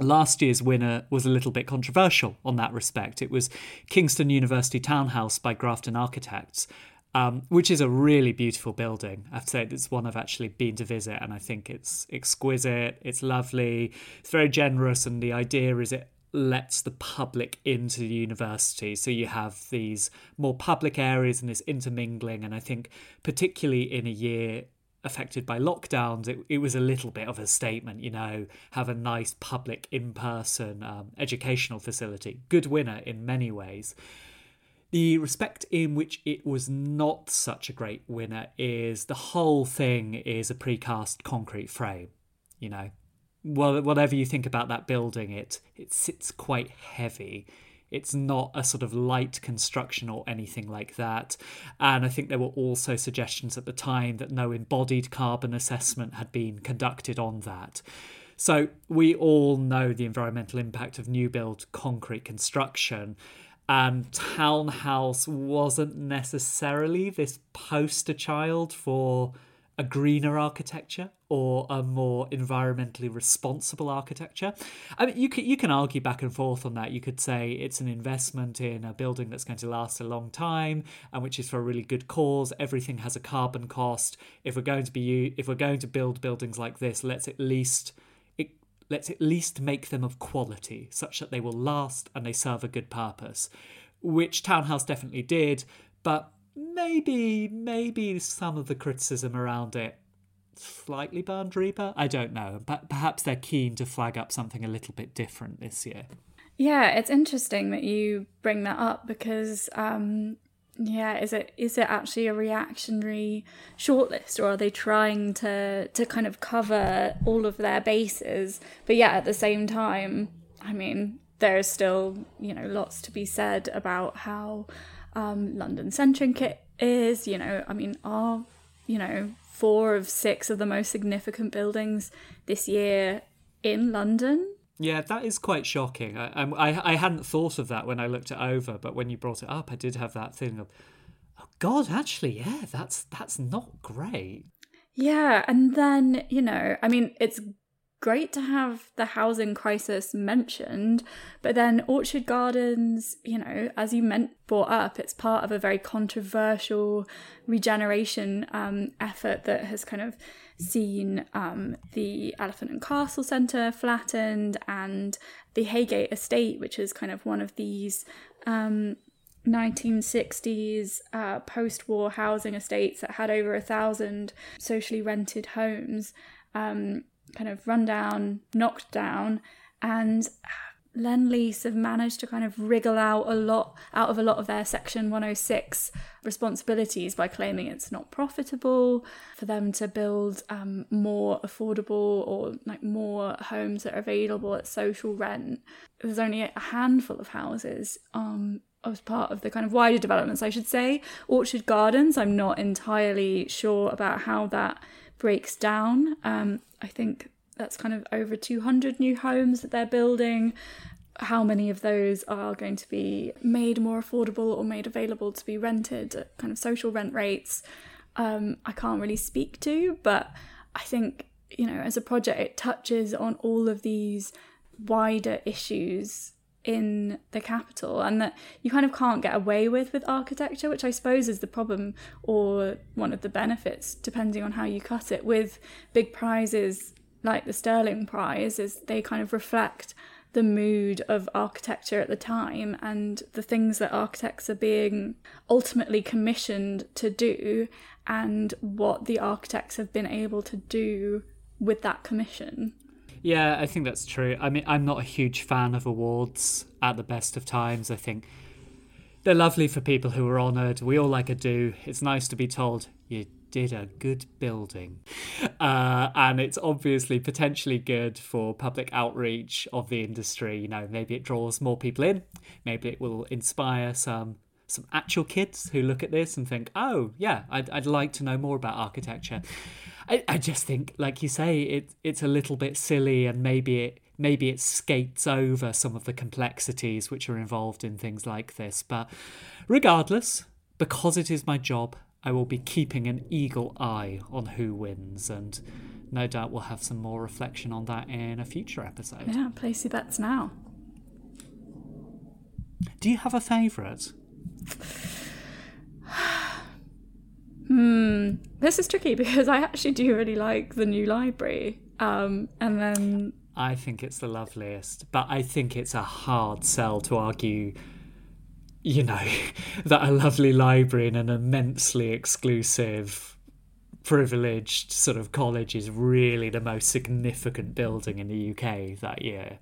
last year's winner was a little bit controversial on that respect. It was Kingston University Townhouse by Grafton Architects. Um, which is a really beautiful building. I have to say, it's one I've actually been to visit, and I think it's exquisite. It's lovely. It's very generous, and the idea is it lets the public into the university. So you have these more public areas and this intermingling. And I think, particularly in a year affected by lockdowns, it, it was a little bit of a statement, you know, have a nice public in person um, educational facility. Good winner in many ways. The respect in which it was not such a great winner is the whole thing is a precast concrete frame, you know. Well, whatever you think about that building, it it sits quite heavy. It's not a sort of light construction or anything like that. And I think there were also suggestions at the time that no embodied carbon assessment had been conducted on that. So we all know the environmental impact of new build concrete construction. And Townhouse wasn't necessarily this poster child for a greener architecture or a more environmentally responsible architecture. I mean, you can you can argue back and forth on that. You could say it's an investment in a building that's going to last a long time and which is for a really good cause. Everything has a carbon cost. If we're going to be if we're going to build buildings like this, let's at least let's at least make them of quality such that they will last and they serve a good purpose, which Townhouse definitely did, but maybe maybe some of the criticism around it slightly burned Reaper. I don't know, but perhaps they're keen to flag up something a little bit different this year. Yeah, it's interesting that you bring that up because um, yeah, is it is it actually a reactionary shortlist or are they trying to to kind of cover all of their bases? But yeah, at the same time, I mean, there's still, you know, lots to be said about how um, London centric it is, you know, I mean, are, you know, four of six of the most significant buildings this year in London yeah, that is quite shocking. I, I I hadn't thought of that when I looked it over, but when you brought it up, I did have that thing of, oh God, actually, yeah, that's that's not great. Yeah, and then you know, I mean, it's great to have the housing crisis mentioned, but then Orchard Gardens, you know, as you meant brought up, it's part of a very controversial regeneration um, effort that has kind of seen um, the Elephant and Castle Centre flattened and the Heygate Estate, which is kind of one of these um, 1960s uh, post war housing estates that had over a thousand socially rented homes. Um, kind of run down, knocked down, and Lendlease have managed to kind of wriggle out a lot out of a lot of their Section 106 responsibilities by claiming it's not profitable for them to build um, more affordable or like more homes that are available at social rent. There's only a handful of houses um, as part of the kind of wider developments, I should say. Orchard Gardens, I'm not entirely sure about how that breaks down. Um, I think that's kind of over 200 new homes that they're building. How many of those are going to be made more affordable or made available to be rented at kind of social rent rates? Um, I can't really speak to, but I think, you know, as a project, it touches on all of these wider issues in the capital and that you kind of can't get away with with architecture which i suppose is the problem or one of the benefits depending on how you cut it with big prizes like the Stirling prize is they kind of reflect the mood of architecture at the time and the things that architects are being ultimately commissioned to do and what the architects have been able to do with that commission yeah, I think that's true. I mean, I'm not a huge fan of awards at the best of times. I think they're lovely for people who are honoured. We all like a do. It's nice to be told you did a good building. Uh, and it's obviously potentially good for public outreach of the industry. You know, maybe it draws more people in. Maybe it will inspire some some actual kids who look at this and think, oh, yeah, I'd, I'd like to know more about architecture. I, I just think, like you say, it it's a little bit silly, and maybe it maybe it skates over some of the complexities which are involved in things like this. But regardless, because it is my job, I will be keeping an eagle eye on who wins, and no doubt we'll have some more reflection on that in a future episode. Yeah, place your bets now. Do you have a favourite? Hmm, this is tricky because I actually do really like the new library. Um, and then I think it's the loveliest, but I think it's a hard sell to argue, you know, that a lovely library in an immensely exclusive, privileged sort of college is really the most significant building in the UK that year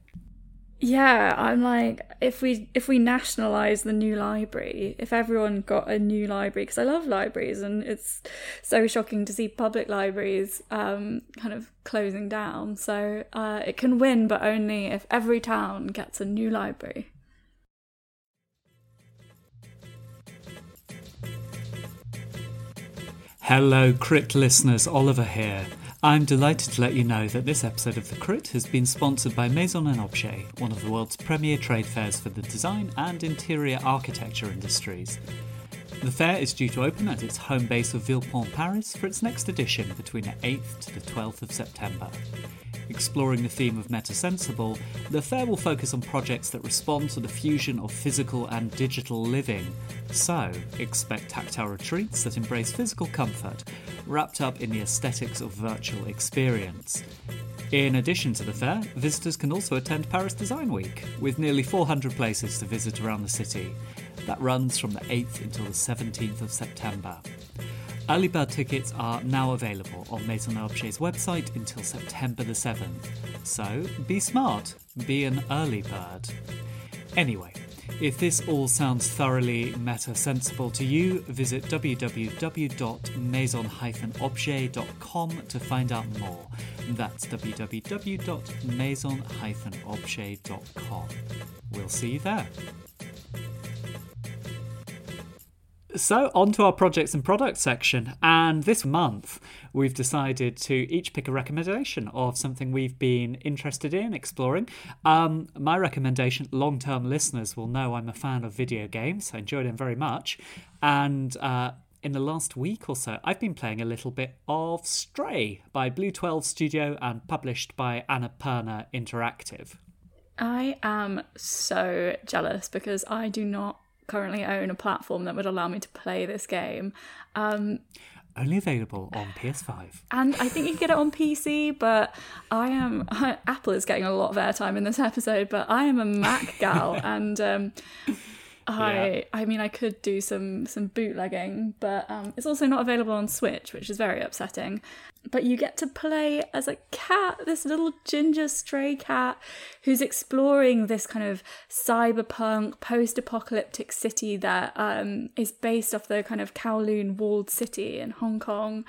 yeah i'm like if we if we nationalize the new library if everyone got a new library because i love libraries and it's so shocking to see public libraries um, kind of closing down. So uh, it can win but only if every town gets a new library. Hello crit listeners oliver here I'm delighted to let you know that this episode of The Crit has been sponsored by Maison and Objet, one of the world's premier trade fairs for the design and interior architecture industries. The fair is due to open at its home base of Villepinte, Paris for its next edition between the 8th to the 12th of September. Exploring the theme of metasensible, the fair will focus on projects that respond to the fusion of physical and digital living. So, expect tactile retreats that embrace physical comfort, wrapped up in the aesthetics of virtual experience. In addition to the fair, visitors can also attend Paris Design Week, with nearly 400 places to visit around the city. That runs from the 8th until the 17th of September. Early bird tickets are now available on Maison Objet's website until September the 7th. So be smart, be an early bird. Anyway, if this all sounds thoroughly meta sensible to you, visit www.maison-objet.com to find out more. That's www.maison-objet.com. We'll see you there. So, on to our projects and products section. And this month, we've decided to each pick a recommendation of something we've been interested in exploring. Um, my recommendation, long term listeners will know I'm a fan of video games. I enjoy them very much. And uh, in the last week or so, I've been playing a little bit of Stray by Blue 12 Studio and published by Annapurna Interactive. I am so jealous because I do not currently own a platform that would allow me to play this game. Um, Only available on PS5. and I think you can get it on PC, but I am Apple is getting a lot of airtime in this episode, but I am a Mac gal, and um, I Yeah. I mean I could do some some bootlegging, but um, it's also not available on Switch, which is very upsetting. But you get to play as a cat, this little ginger stray cat who's exploring this kind of cyberpunk post-apocalyptic city that um, is based off the kind of Kowloon walled city in Hong Kong.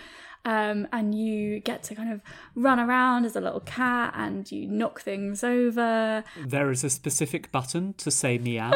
Um, and you get to kind of run around as a little cat and you knock things over. There is a specific button to say meow.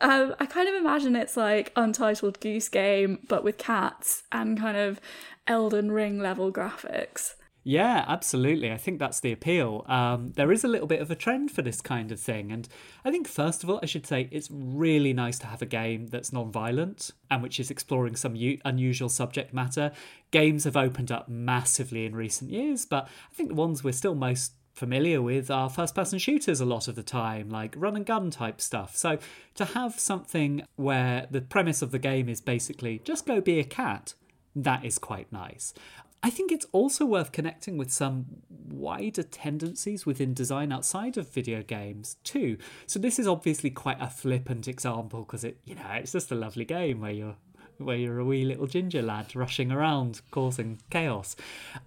Um, I kind of imagine it's like Untitled Goose Game, but with cats and kind of Elden Ring level graphics. Yeah, absolutely. I think that's the appeal. Um, there is a little bit of a trend for this kind of thing. And I think, first of all, I should say it's really nice to have a game that's non violent and which is exploring some u- unusual subject matter. Games have opened up massively in recent years, but I think the ones we're still most familiar with are first person shooters a lot of the time, like run and gun type stuff. So to have something where the premise of the game is basically just go be a cat, that is quite nice. I think it's also worth connecting with some wider tendencies within design outside of video games too. So this is obviously quite a flippant example because it, you know, it's just a lovely game where you're where you're a wee little ginger lad rushing around causing chaos.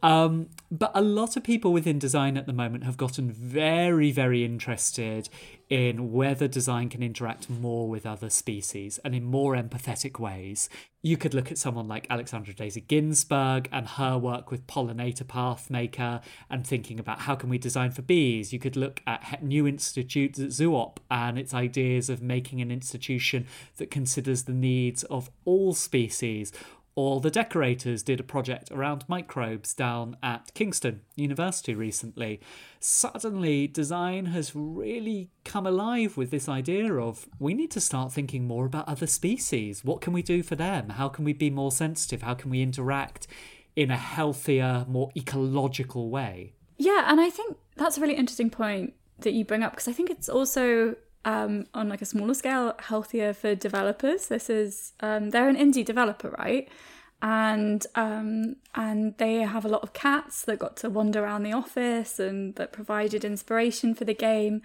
Um, but a lot of people within design at the moment have gotten very, very interested in whether design can interact more with other species and in more empathetic ways. You could look at someone like Alexandra Daisy Ginsberg and her work with Pollinator Pathmaker and thinking about how can we design for bees. You could look at New Institute at Zoop and its ideas of making an institution that considers the needs of all species. Or the decorators did a project around microbes down at Kingston University recently. Suddenly, design has really come alive with this idea of we need to start thinking more about other species. What can we do for them? How can we be more sensitive? How can we interact in a healthier, more ecological way? Yeah, and I think that's a really interesting point that you bring up because I think it's also um, on like a smaller scale healthier for developers. This is um, they're an indie developer, right? And um, and they have a lot of cats that got to wander around the office and that provided inspiration for the game.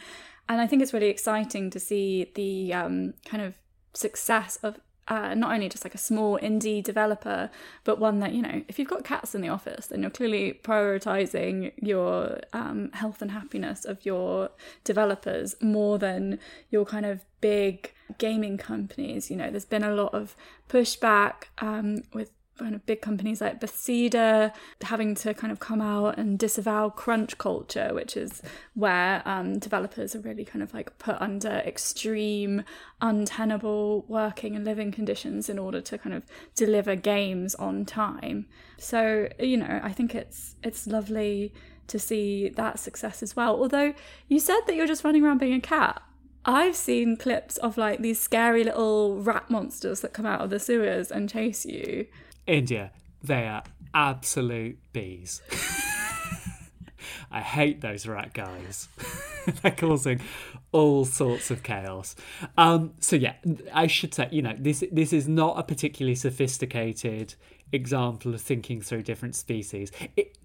And I think it's really exciting to see the um, kind of success of uh, not only just like a small indie developer, but one that, you know, if you've got cats in the office, then you're clearly prioritizing your um, health and happiness of your developers more than your kind of big gaming companies. You know, there's been a lot of pushback um, with kind of big companies like Bethesda having to kind of come out and disavow crunch culture, which is where um, developers are really kind of like put under extreme, untenable working and living conditions in order to kind of deliver games on time. So you know, I think it's it's lovely to see that success as well. Although you said that you're just running around being a cat. I've seen clips of like these scary little rat monsters that come out of the sewers and chase you. India, they are absolute bees. I hate those rat guys. They're causing all sorts of chaos. Um, so yeah, I should say, you know, this this is not a particularly sophisticated example of thinking through different species. It,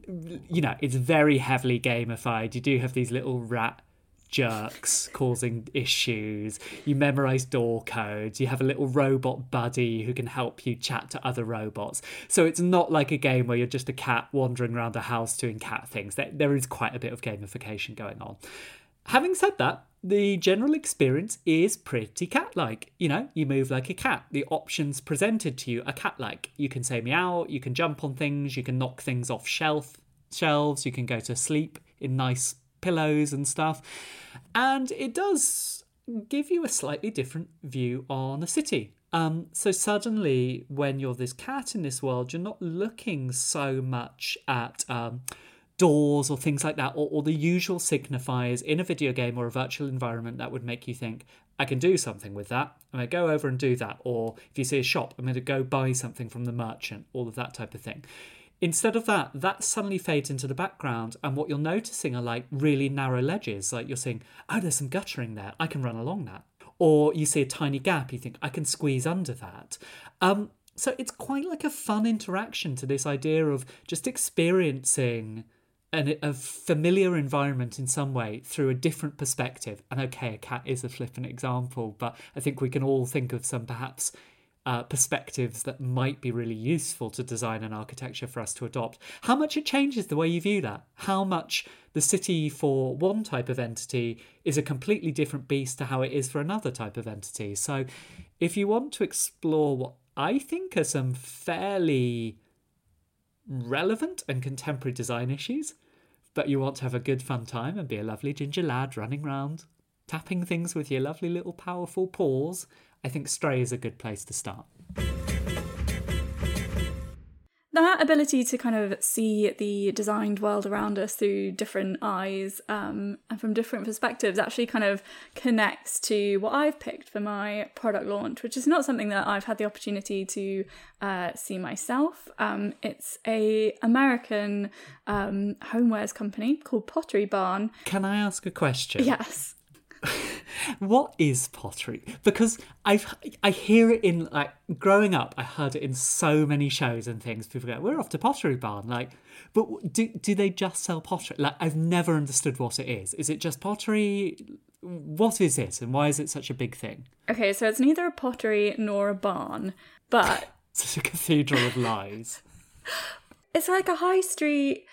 you know, it's very heavily gamified. You do have these little rat jerks causing issues. You memorize door codes. You have a little robot buddy who can help you chat to other robots. So it's not like a game where you're just a cat wandering around a house doing cat things. There is quite a bit of gamification going on. Having said that, the general experience is pretty cat like. You know, you move like a cat. The options presented to you are cat like. You can say meow, you can jump on things, you can knock things off shelf shelves, you can go to sleep in nice pillows and stuff. And it does give you a slightly different view on the city. Um, so suddenly, when you're this cat in this world, you're not looking so much at um, doors or things like that, or, or the usual signifiers in a video game or a virtual environment that would make you think, I can do something with that. I'm going to go over and do that. Or if you see a shop, I'm going to go buy something from the merchant, all of that type of thing. Instead of that, that suddenly fades into the background, and what you're noticing are like really narrow ledges. Like you're seeing, oh, there's some guttering there. I can run along that. Or you see a tiny gap, you think, I can squeeze under that. Um, so it's quite like a fun interaction to this idea of just experiencing an, a familiar environment in some way through a different perspective. And okay, a cat is a flippant example, but I think we can all think of some perhaps uh, perspectives that might be really useful to design and architecture for us to adopt. How much it changes the way you view that. How much the city for one type of entity is a completely different beast to how it is for another type of entity. So, if you want to explore what I think are some fairly relevant and contemporary design issues, but you want to have a good fun time and be a lovely ginger lad running round, tapping things with your lovely little powerful paws I think Stray is a good place to start. That ability to kind of see the designed world around us through different eyes um, and from different perspectives actually kind of connects to what I've picked for my product launch, which is not something that I've had the opportunity to uh, see myself. Um, it's a American um, homewares company called Pottery Barn. Can I ask a question? Yes. What is pottery? Because I've I hear it in like growing up. I heard it in so many shows and things. People go, "We're off to Pottery Barn." Like, but do do they just sell pottery? Like, I've never understood what it is. Is it just pottery? What is it, and why is it such a big thing? Okay, so it's neither a pottery nor a barn, but it's a cathedral of lies. It's like a high street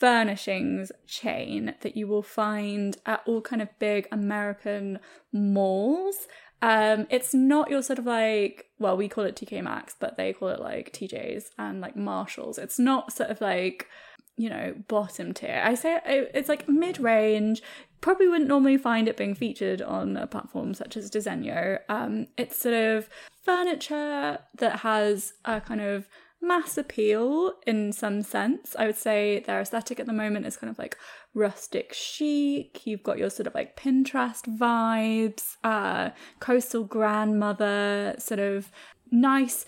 furnishings chain that you will find at all kind of big American malls. Um, it's not your sort of like, well, we call it TK Maxx, but they call it like TJ's and like Marshalls. It's not sort of like, you know, bottom tier. I say it's like mid range. Probably wouldn't normally find it being featured on a platform such as Dezeen. Um, it's sort of furniture that has a kind of mass appeal in some sense. I would say their aesthetic at the moment is kind of like rustic chic. You've got your sort of like Pinterest vibes, uh, coastal grandmother, sort of nice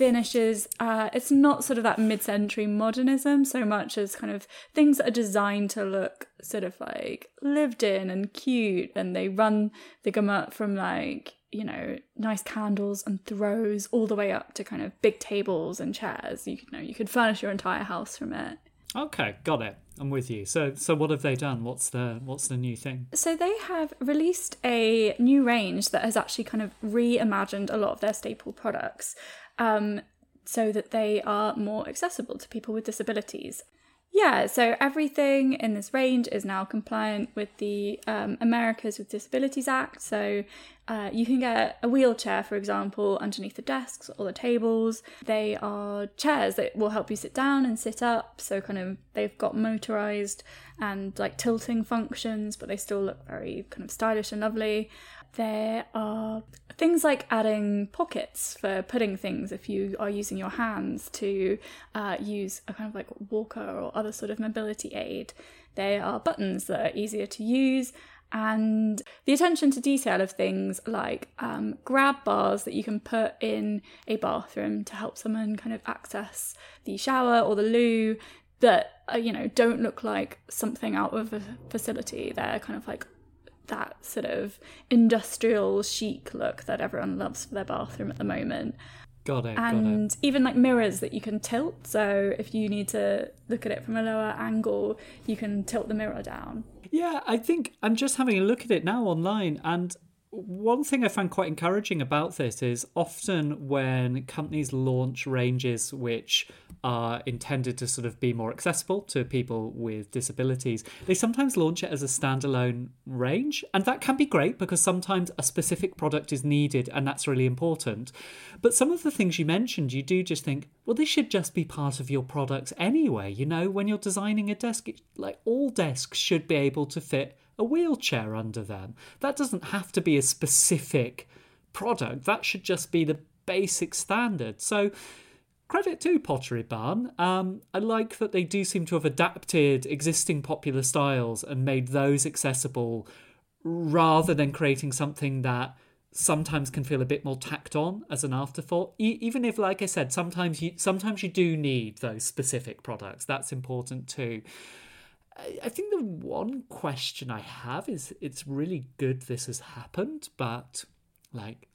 finishes. Uh, it's not sort of that mid century modernism so much as kind of things that are designed to look sort of like lived in and cute. And they run the gamut from like you know, nice candles and throws all the way up to kind of big tables and chairs. You, know, you could furnish your entire house from it. Okay, got it. I'm with you. So, so what have they done? What's the what's the new thing? So they have released a new range that has actually kind of reimagined a lot of their staple products, um, so that they are more accessible to people with disabilities. Yeah, so everything in this range is now compliant with the um, Americas with Disabilities Act. So uh, you can get a wheelchair, for example, underneath the desks or the tables. They are chairs that will help you sit down and sit up. So, kind of, they've got motorized and like tilting functions, but they still look very kind of stylish and lovely. There are things like adding pockets for putting things if you are using your hands to uh, use a kind of like walker or other sort of mobility aid. There are buttons that are easier to use and the attention to detail of things like um, grab bars that you can put in a bathroom to help someone kind of access the shower or the loo that uh, you know don't look like something out of a facility they're kind of like that sort of industrial chic look that everyone loves for their bathroom at the moment Got it. And got it. even like mirrors that you can tilt. So if you need to look at it from a lower angle, you can tilt the mirror down. Yeah, I think I'm just having a look at it now online, and one thing I find quite encouraging about this is often when companies launch ranges which are intended to sort of be more accessible to people with disabilities, they sometimes launch it as a standalone range. And that can be great because sometimes a specific product is needed and that's really important. But some of the things you mentioned, you do just think, well, this should just be part of your products anyway. You know, when you're designing a desk, like all desks should be able to fit a wheelchair under them. That doesn't have to be a specific product, that should just be the basic standard. So, credit to Pottery Barn. Um, I like that they do seem to have adapted existing popular styles and made those accessible rather than creating something that sometimes can feel a bit more tacked on as an afterthought e- even if like i said sometimes you sometimes you do need those specific products that's important too I think the one question I have is it's really good this has happened, but like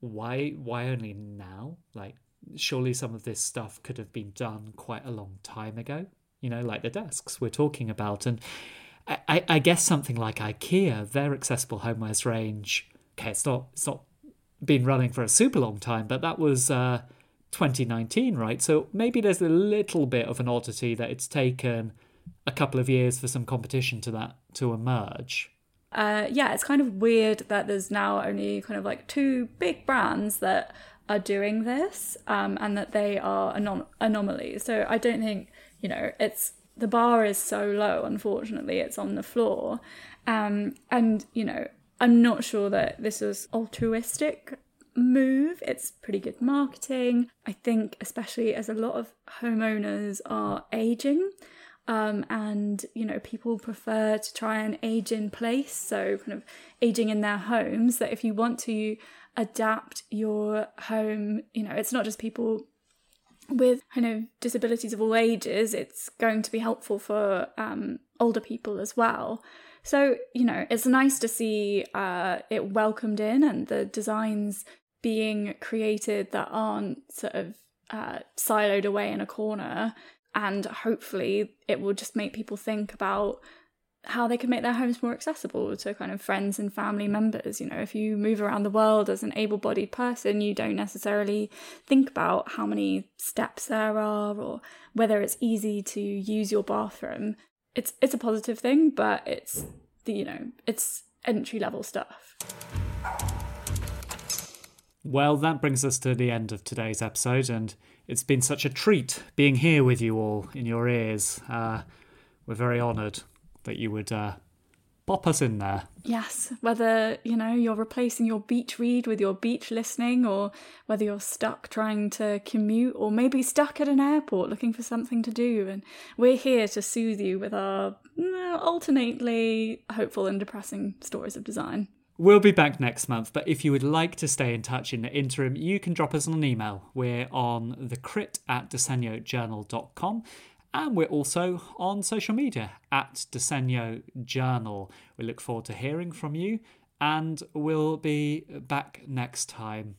why why only now? Like surely some of this stuff could have been done quite a long time ago. You know, like the desks we're talking about. And I, I guess something like IKEA, their accessible homewares range, okay, it's not it's not been running for a super long time, but that was uh 2019, right? So maybe there's a little bit of an oddity that it's taken a couple of years for some competition to that to emerge. Uh, yeah, it's kind of weird that there's now only kind of like two big brands that are doing this um, and that they are anom- anomalies. So I don't think, you know, it's the bar is so low, unfortunately, it's on the floor. Um, and, you know, I'm not sure that this is altruistic move. It's pretty good marketing. I think, especially as a lot of homeowners are aging, um, and you know people prefer to try and age in place so kind of aging in their homes that if you want to adapt your home you know it's not just people with kind of disabilities of all ages it's going to be helpful for um, older people as well. So you know it's nice to see uh, it welcomed in and the designs being created that aren't sort of uh, siloed away in a corner. And hopefully it will just make people think about how they can make their homes more accessible to kind of friends and family members. You know, if you move around the world as an able bodied person, you don't necessarily think about how many steps there are or whether it's easy to use your bathroom. It's it's a positive thing, but it's the you know, it's entry level stuff. Well, that brings us to the end of today's episode, and it's been such a treat being here with you all in your ears. Uh, we're very honoured that you would uh, pop us in there. Yes, whether you know you're replacing your beach read with your beach listening, or whether you're stuck trying to commute, or maybe stuck at an airport looking for something to do, and we're here to soothe you with our uh, alternately hopeful and depressing stories of design. We'll be back next month, but if you would like to stay in touch in the interim, you can drop us an email. We're on the crit at disegnojournal.com and we're also on social media at Disegno Journal. We look forward to hearing from you and we'll be back next time.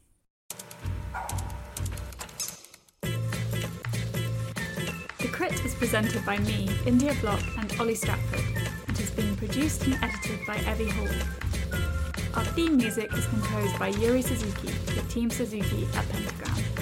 The Crit is presented by me, India Block, and Oli Stratford, and has been produced and edited by Evie Hall. Our theme music is composed by Yuri Suzuki with Team Suzuki at Pentagram.